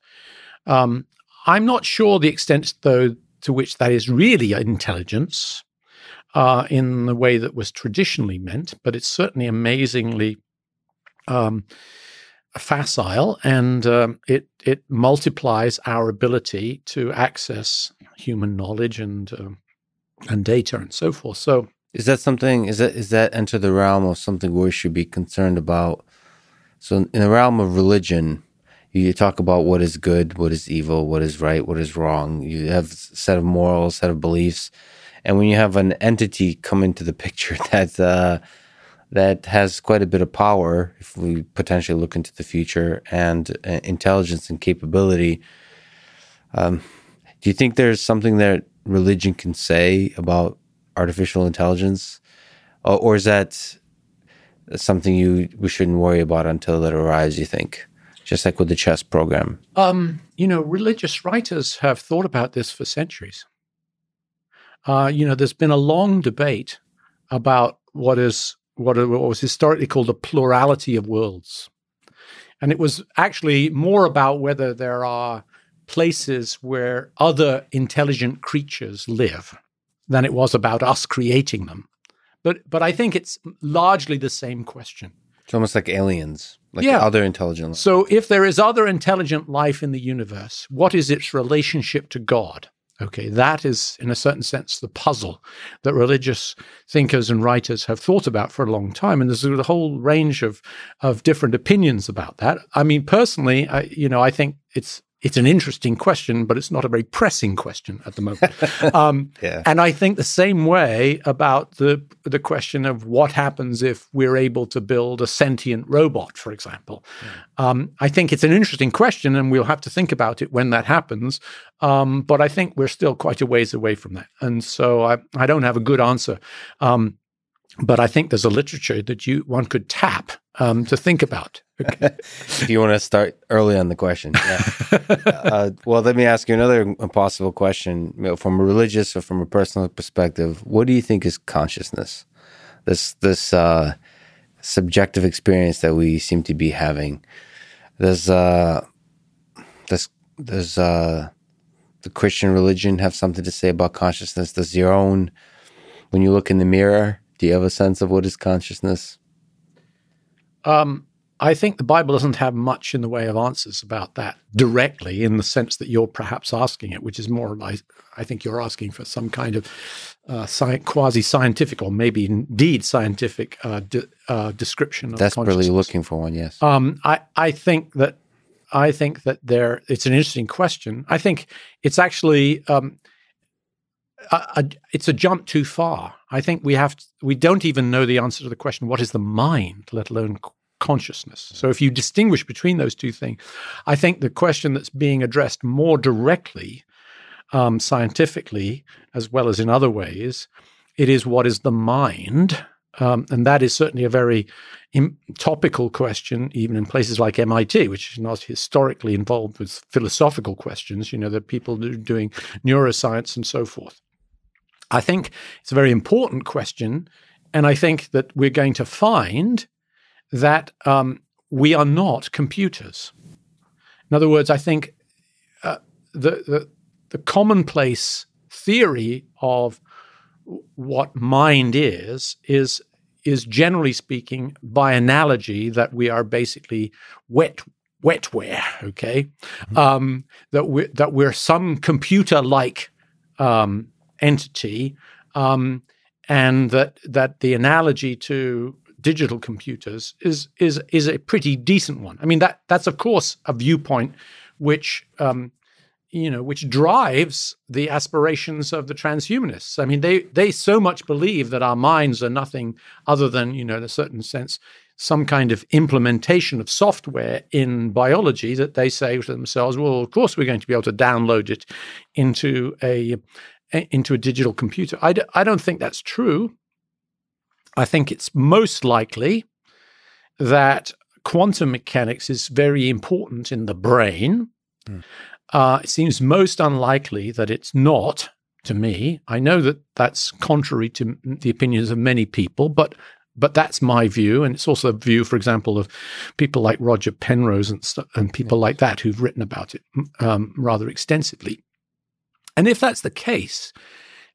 Um, I'm not sure the extent, though, to which that is really intelligence uh, in the way that was traditionally meant, but it's certainly amazingly um, facile, and um, it it multiplies our ability to access human knowledge and um, and data and so forth. So, is that something? Is that is that enter the realm of something we should be concerned about? So, in the realm of religion, you talk about what is good, what is evil, what is right, what is wrong. You have set of morals, set of beliefs, and when you have an entity come into the picture that's uh, that has quite a bit of power if we potentially look into the future and uh, intelligence and capability. Um, do you think there's something that religion can say about artificial intelligence, or, or is that something you we shouldn't worry about until it arrives? You think, just like with the chess program? Um, you know, religious writers have thought about this for centuries. Uh, you know, there's been a long debate about what is what, what was historically called a plurality of worlds, and it was actually more about whether there are places where other intelligent creatures live than it was about us creating them. But but I think it's largely the same question. It's almost like aliens, like yeah. other intelligent life. So if there is other intelligent life in the universe, what is its relationship to God? Okay, that is, in a certain sense, the puzzle that religious thinkers and writers have thought about for a long time, and there's a whole range of of different opinions about that. I mean, personally, I, you know, I think it's it's an interesting question, but it's not a very pressing question at the moment. Um, yeah. And I think the same way about the the question of what happens if we're able to build a sentient robot, for example. Yeah. Um, I think it's an interesting question, and we'll have to think about it when that happens. Um, but I think we're still quite a ways away from that, and so I, I don't have a good answer. Um, but I think there's a literature that you one could tap um, to think about. Okay. if you want to start early on the question, yeah. uh, well, let me ask you another impossible question you know, from a religious or from a personal perspective. What do you think is consciousness? This this uh, subjective experience that we seem to be having. Does uh, does does uh, the Christian religion have something to say about consciousness? Does your own, when you look in the mirror, do you have a sense of what is consciousness? Um, I think the Bible doesn't have much in the way of answers about that directly, in the sense that you're perhaps asking it, which is more like I think you're asking for some kind of uh, sci- quasi scientific or maybe indeed scientific uh, de- uh, description of Desperately looking for one, yes. Um, I, I think that I think that there. It's an interesting question. I think it's actually um, a, it's a jump too far. I think we have to, we don't even know the answer to the question what is the mind, let alone consciousness. So if you distinguish between those two things, I think the question that's being addressed more directly, um, scientifically, as well as in other ways, it is what is the mind. Um, and that is certainly a very Im- topical question, even in places like MIT, which is not historically involved with philosophical questions. You know, that people are doing neuroscience and so forth. I think it's a very important question. And I think that we're going to find that um, we are not computers. In other words, I think uh, the, the, the commonplace theory of what mind is is is generally speaking by analogy that we are basically wet wetware okay mm-hmm. um, that we that we're some computer like um, entity, um, and that that the analogy to digital computers is is is a pretty decent one. I mean that that's of course a viewpoint which um, you know which drives the aspirations of the transhumanists. I mean they they so much believe that our minds are nothing other than you know in a certain sense some kind of implementation of software in biology that they say to themselves, well, of course we're going to be able to download it into a into a digital computer. I d- I don't think that's true. I think it's most likely that quantum mechanics is very important in the brain. Mm. Uh, it seems most unlikely that it's not to me. I know that that's contrary to the opinions of many people, but but that's my view, and it's also a view, for example, of people like Roger Penrose and, and people like that who've written about it um, rather extensively. And if that's the case,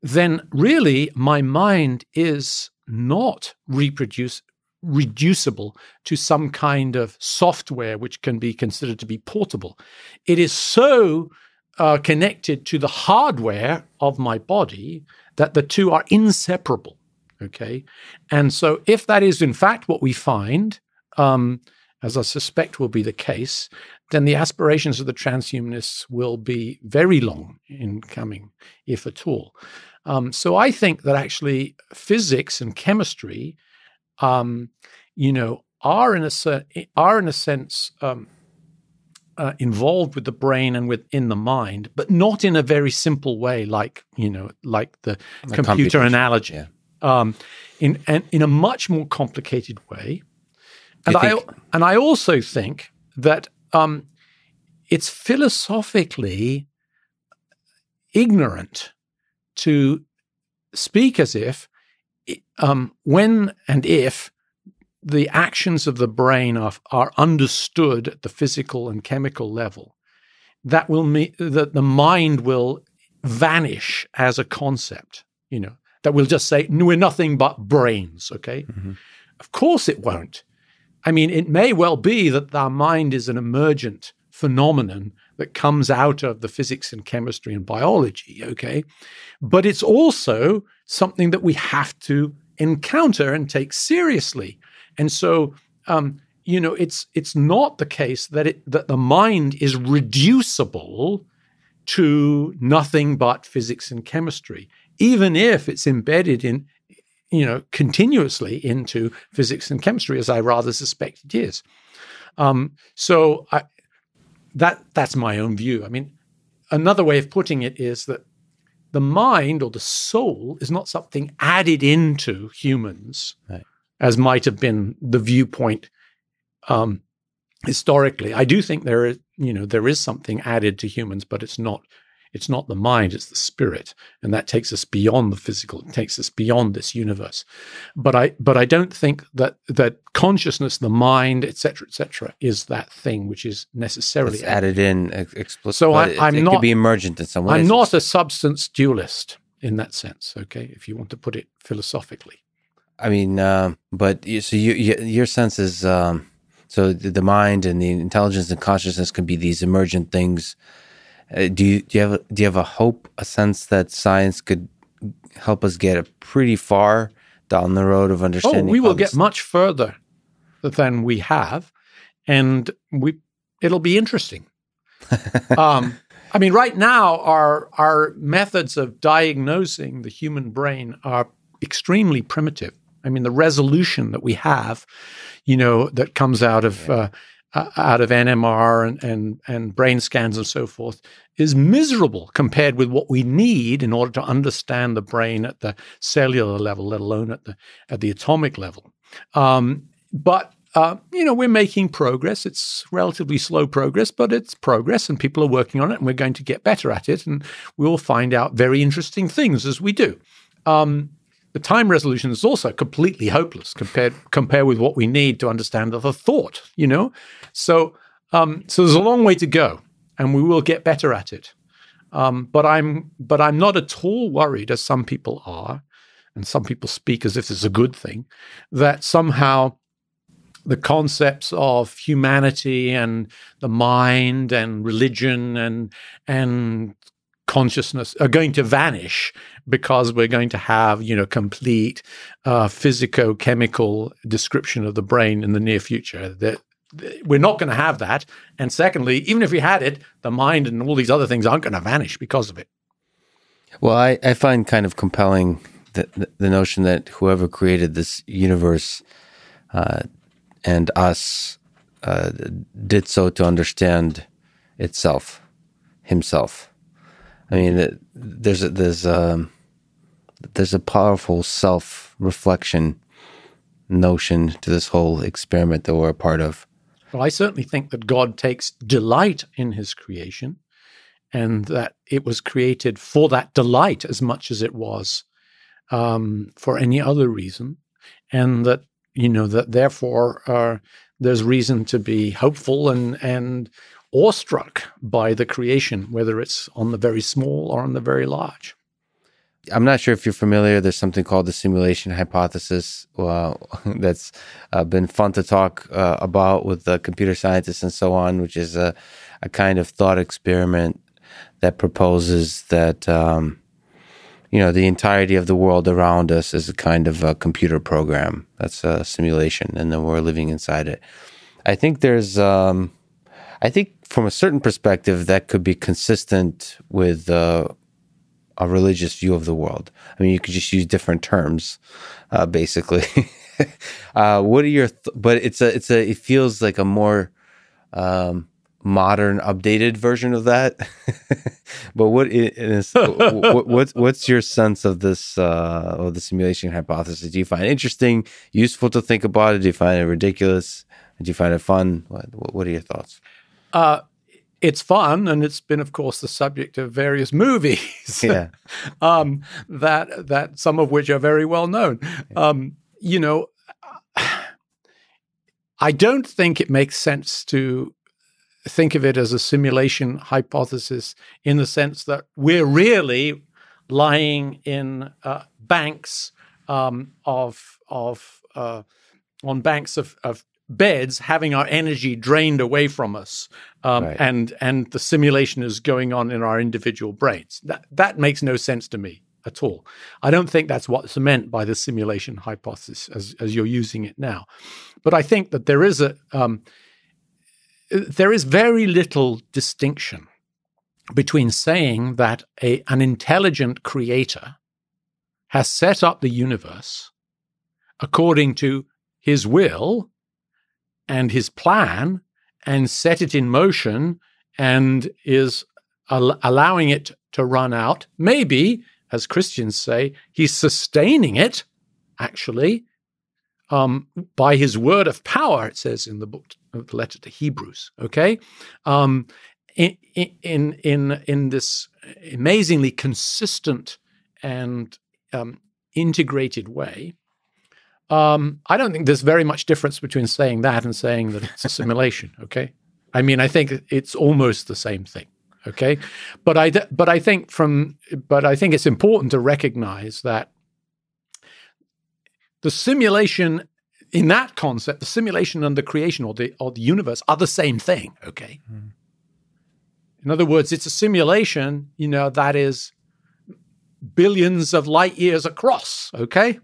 then really my mind is not reproduce reducible to some kind of software which can be considered to be portable. It is so uh, connected to the hardware of my body that the two are inseparable. Okay. And so, if that is in fact what we find, um, as I suspect will be the case, then the aspirations of the transhumanists will be very long in coming, if at all. Um, so I think that actually physics and chemistry um, you know, are in a are in a sense um, uh, involved with the brain and within the mind, but not in a very simple way, like you know, like the computer analogy. Yeah. Um, in and in a much more complicated way, and I and I also think that um, it's philosophically ignorant to speak as if um, when and if the actions of the brain are, are understood at the physical and chemical level, that will mean that the mind will vanish as a concept, you know, that we'll just say, we're nothing but brains, okay? Mm-hmm. Of course it won't. I mean, it may well be that our mind is an emergent phenomenon that comes out of the physics and chemistry and biology, okay? But it's also something that we have to encounter and take seriously. And so, um, you know, it's it's not the case that it that the mind is reducible to nothing but physics and chemistry, even if it's embedded in, you know, continuously into physics and chemistry, as I rather suspect it is. Um, so I, that that's my own view. I mean, another way of putting it is that the mind or the soul is not something added into humans, right. as might have been the viewpoint um, historically. I do think there is, you know, there is something added to humans, but it's not it's not the mind, it's the spirit. And that takes us beyond the physical, it takes us beyond this universe. But I but I don't think that that consciousness, the mind, etc., etc., is that thing which is necessarily it's added in explicitly. So I, am not could be emergent in some way. I'm not a substance dualist in that sense, okay, if you want to put it philosophically. I mean, uh, but so you, you, your sense is um, so the mind and the intelligence and consciousness can be these emergent things uh, do you do you have a, do you have a hope, a sense that science could help us get a pretty far down the road of understanding? Oh, we will get much further than we have, and we it'll be interesting. um, I mean, right now our our methods of diagnosing the human brain are extremely primitive. I mean, the resolution that we have, you know, that comes out of yeah. uh, uh, out of NMR and, and, and brain scans and so forth is miserable compared with what we need in order to understand the brain at the cellular level, let alone at the at the atomic level. Um, but uh, you know, we're making progress. It's relatively slow progress, but it's progress, and people are working on it, and we're going to get better at it, and we'll find out very interesting things as we do. Um, the time resolution is also completely hopeless compared compare with what we need to understand the thought. You know, so um, so there's a long way to go, and we will get better at it. Um, but I'm but I'm not at all worried, as some people are, and some people speak as if it's a good thing, that somehow the concepts of humanity and the mind and religion and and consciousness are going to vanish because we're going to have you know complete uh, physico-chemical description of the brain in the near future. That we're not going to have that. And secondly even if we had it the mind and all these other things aren't going to vanish because of it. Well i, I find kind of compelling the, the, the notion that whoever created this universe uh, and us uh, did so to understand itself himself I mean, there's a, there's a, there's a powerful self reflection notion to this whole experiment that we're a part of. Well, I certainly think that God takes delight in His creation, and that it was created for that delight as much as it was um, for any other reason, and that you know that therefore uh, there's reason to be hopeful and and awestruck by the creation, whether it's on the very small or on the very large. I'm not sure if you're familiar. There's something called the simulation hypothesis uh, that's uh, been fun to talk uh, about with computer scientists and so on, which is a, a kind of thought experiment that proposes that um, you know the entirety of the world around us is a kind of a computer program. That's a simulation, and then we're living inside it. I think there's, um, I think from a certain perspective, that could be consistent with uh, a religious view of the world. I mean, you could just use different terms, uh, basically. uh, what are your? Th- but it's a it's a it feels like a more um, modern, updated version of that. but what is what, what's what's your sense of this uh, of the simulation hypothesis? Do you find it interesting, useful to think about it? Do you find it ridiculous? Do you find it fun? What, what are your thoughts? Uh, it's fun, and it's been, of course, the subject of various movies. Yeah, um, that that some of which are very well known. Um, you know, I don't think it makes sense to think of it as a simulation hypothesis in the sense that we're really lying in uh, banks um, of of uh, on banks of, of beds having our energy drained away from us um, right. and and the simulation is going on in our individual brains. That that makes no sense to me at all. I don't think that's what's meant by the simulation hypothesis as, as you're using it now. But i think that there is a um, there is very little distinction between saying that a, an intelligent creator has set up the universe according to his will and his plan and set it in motion and is al- allowing it to run out. Maybe, as Christians say, he's sustaining it, actually, um, by his word of power, it says in the book of the letter to Hebrews. Okay, um, in in in in this amazingly consistent and um, integrated way. Um, I don't think there's very much difference between saying that and saying that it's a simulation. Okay, I mean, I think it's almost the same thing. Okay, but I but I think from but I think it's important to recognize that the simulation in that concept, the simulation and the creation or the or the universe are the same thing. Okay. Mm. In other words, it's a simulation, you know, that is billions of light years across. Okay.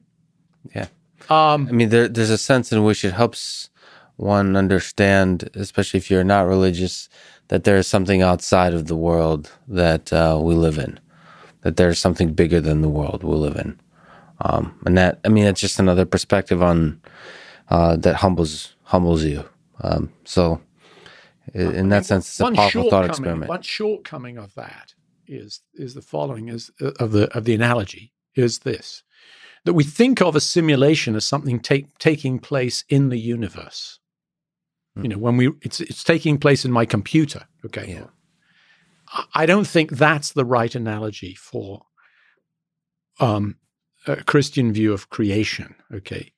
Yeah. Um, I mean, there, there's a sense in which it helps one understand, especially if you're not religious, that there is something outside of the world that uh, we live in, that there's something bigger than the world we live in. Um, and that, I mean, it's just another perspective on uh, that humbles humbles you. Um, so, in, in that sense, it's a powerful thought experiment. One shortcoming of that is is the following: is uh, of the of the analogy is this that we think of a simulation as something take, taking place in the universe. Mm. You know, when we it's it's taking place in my computer. Okay. Yeah. I don't think that's the right analogy for um, a Christian view of creation. Okay.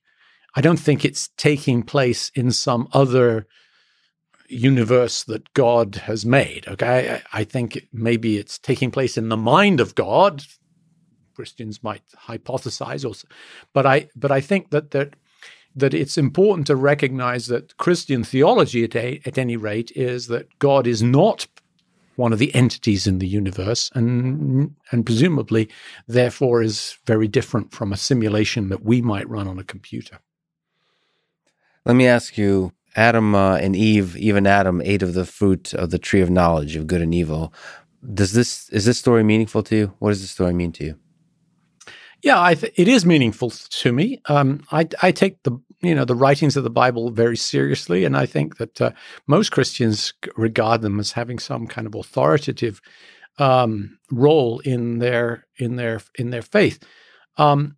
I don't think it's taking place in some other universe that God has made. Okay. I, I think maybe it's taking place in the mind of God Christians might hypothesize, also, but I but I think that that that it's important to recognize that Christian theology, at, a, at any rate, is that God is not one of the entities in the universe, and and presumably, therefore, is very different from a simulation that we might run on a computer. Let me ask you: Adam uh, and Eve, even Adam, ate of the fruit of the tree of knowledge of good and evil. Does this is this story meaningful to you? What does this story mean to you? Yeah, th- it is meaningful to me. Um, I, I, take the you know the writings of the Bible very seriously, and I think that uh, most Christians regard them as having some kind of authoritative um, role in their in their in their faith. Um,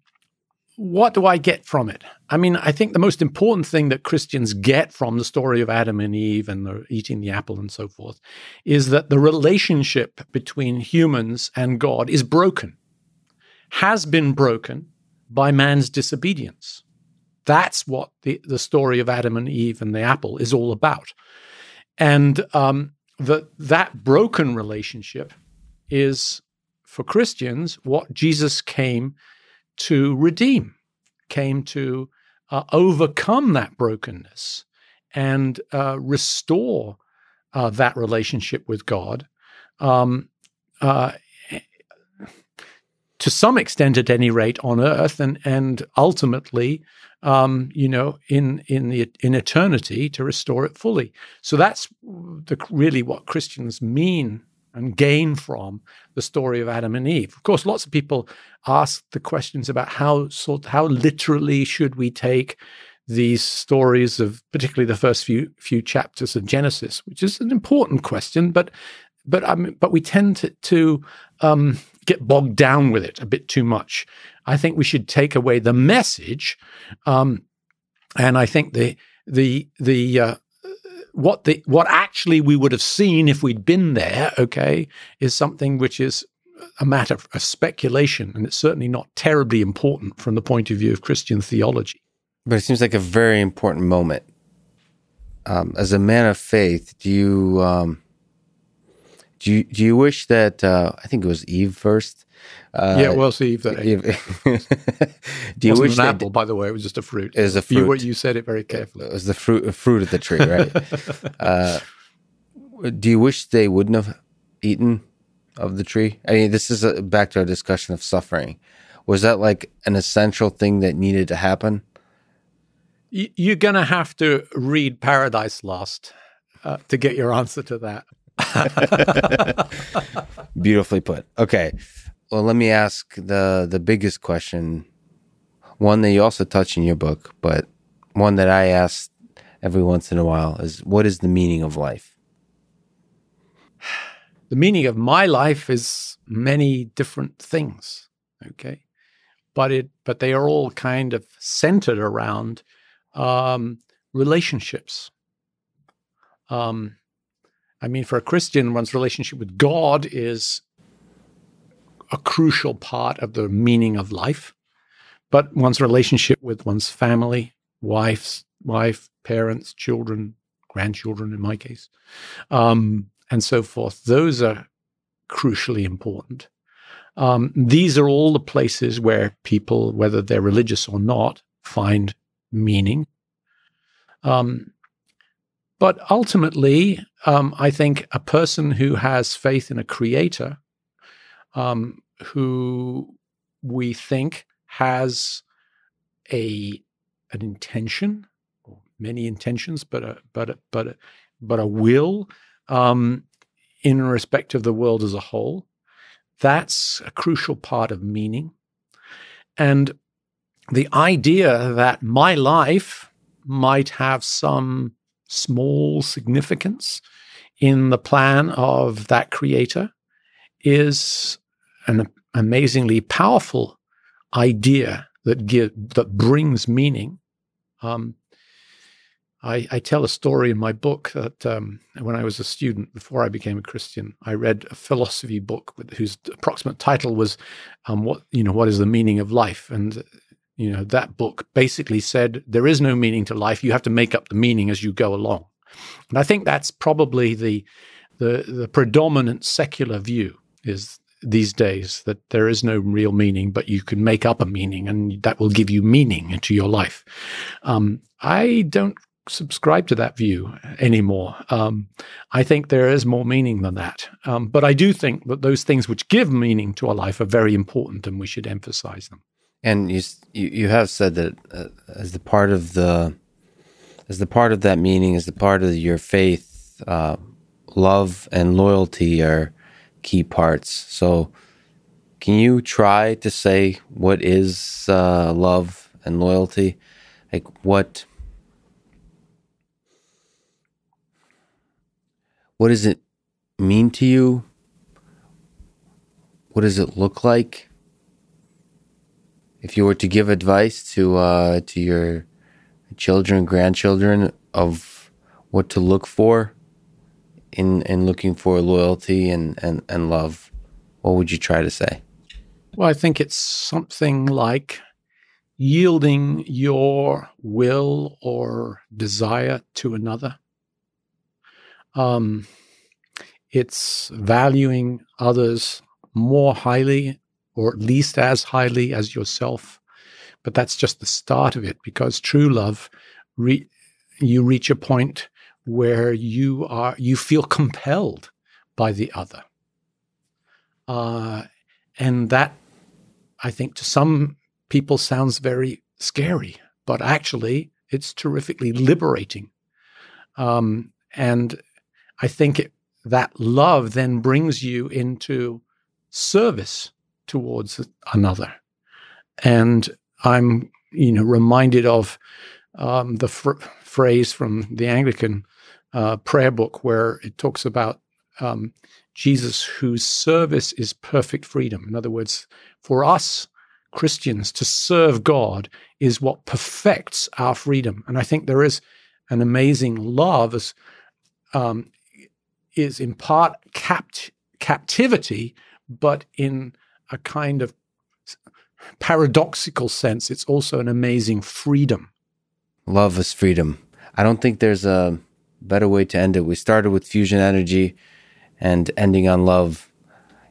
what do I get from it? I mean, I think the most important thing that Christians get from the story of Adam and Eve and the eating the apple and so forth is that the relationship between humans and God is broken has been broken by man's disobedience. That's what the, the story of Adam and Eve and the apple is all about. And um, the, that broken relationship is, for Christians, what Jesus came to redeem, came to uh, overcome that brokenness and uh, restore uh, that relationship with God um, uh, to some extent, at any rate, on earth, and and ultimately, um, you know, in in the in eternity to restore it fully. So that's the, really what Christians mean and gain from the story of Adam and Eve. Of course, lots of people ask the questions about how sort how literally should we take these stories of particularly the first few few chapters of Genesis, which is an important question, but but I mean, but we tend to, to um, get bogged down with it a bit too much. I think we should take away the message, um, and I think the the the uh, what the what actually we would have seen if we'd been there, okay, is something which is a matter of speculation, and it's certainly not terribly important from the point of view of Christian theology. But it seems like a very important moment. Um, as a man of faith, do you um, do you do you wish that uh, I think it was Eve first? Uh, yeah, it was Eve that Eve. do you wish an apple? By the way, it was just a fruit. It was a fruit. You, you said it very carefully. It was the fruit fruit of the tree, right? uh, do you wish they wouldn't have eaten of the tree? I mean, this is a, back to our discussion of suffering. Was that like an essential thing that needed to happen? You're going to have to read Paradise Lost uh, to get your answer to that. Beautifully put. Okay. Well, let me ask the the biggest question, one that you also touch in your book, but one that I ask every once in a while is what is the meaning of life? The meaning of my life is many different things, okay? But it but they are all kind of centered around um, relationships. Um, I mean, for a Christian, one's relationship with God is a crucial part of the meaning of life. But one's relationship with one's family, wife's wife, parents, children, grandchildren, in my case, um, and so forth, those are crucially important. Um, these are all the places where people, whether they're religious or not, find meaning. Um, but ultimately, um, I think a person who has faith in a creator, um, who we think has a an intention, or many intentions, but a but a, but a, but a will um, in respect of the world as a whole, that's a crucial part of meaning. And the idea that my life might have some small significance in the plan of that creator is an amazingly powerful idea that give, that brings meaning. Um, I, I, tell a story in my book that um, when I was a student, before I became a Christian, I read a philosophy book with, whose approximate title was um, "What you know, what is the meaning of life?" And you know, that book basically said there is no meaning to life. You have to make up the meaning as you go along. And I think that's probably the the, the predominant secular view is these days that there is no real meaning, but you can make up a meaning and that will give you meaning into your life. Um, I don't subscribe to that view anymore. Um, I think there is more meaning than that. Um, but I do think that those things which give meaning to our life are very important and we should emphasize them. And you you, have said that uh, as the part of the as the part of that meaning, as the part of your faith, uh, love and loyalty are key parts. So, can you try to say what is uh, love and loyalty? Like what? What does it mean to you? What does it look like? If you were to give advice to uh, to your children, grandchildren of what to look for in in looking for loyalty and, and, and love, what would you try to say? Well, I think it's something like yielding your will or desire to another. Um, it's valuing others more highly or at least as highly as yourself. But that's just the start of it because true love, re- you reach a point where you are you feel compelled by the other, uh, and that I think to some people sounds very scary, but actually it's terrifically liberating. Um, and I think it, that love then brings you into service towards another. And I'm, you know, reminded of um, the fr- phrase from the Anglican uh, prayer book where it talks about um, Jesus, whose service is perfect freedom. In other words, for us Christians to serve God is what perfects our freedom. And I think there is an amazing love as um, is in part capt- captivity, but in a kind of paradoxical sense, it's also an amazing freedom. Love is freedom. I don't think there's a better way to end it. We started with fusion energy and ending on love.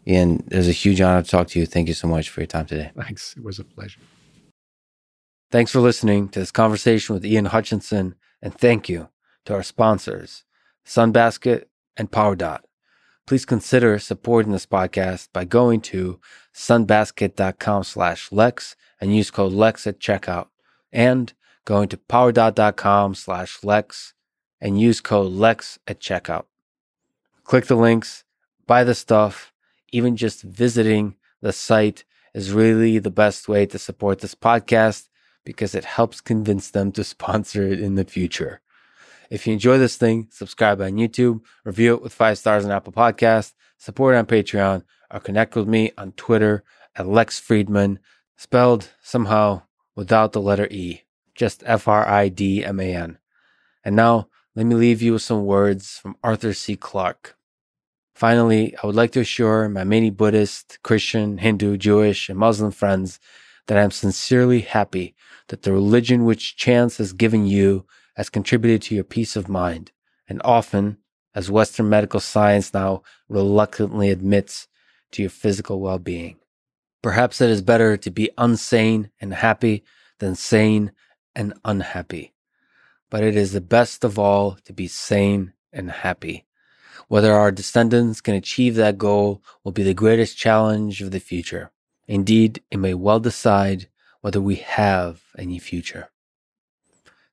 Ian, it was a huge honor to talk to you. Thank you so much for your time today. Thanks. It was a pleasure. Thanks for listening to this conversation with Ian Hutchinson, and thank you to our sponsors, Sunbasket and PowerDot. Please consider supporting this podcast by going to sunbasket.com slash Lex and use code Lex at checkout, and going to powerdot.com slash Lex and use code Lex at checkout. Click the links, buy the stuff, even just visiting the site is really the best way to support this podcast because it helps convince them to sponsor it in the future. If you enjoy this thing, subscribe on YouTube, review it with five stars on Apple Podcast, support on Patreon, or connect with me on Twitter at Lex Fridman, spelled somehow without the letter E, just F R I D M A N. And now, let me leave you with some words from Arthur C. Clarke. Finally, I would like to assure my many Buddhist, Christian, Hindu, Jewish, and Muslim friends that I am sincerely happy that the religion which chance has given you has contributed to your peace of mind, and often, as Western medical science now reluctantly admits, to your physical well being. Perhaps it is better to be unsane and happy than sane and unhappy. But it is the best of all to be sane and happy. Whether our descendants can achieve that goal will be the greatest challenge of the future. Indeed, it may well decide whether we have any future.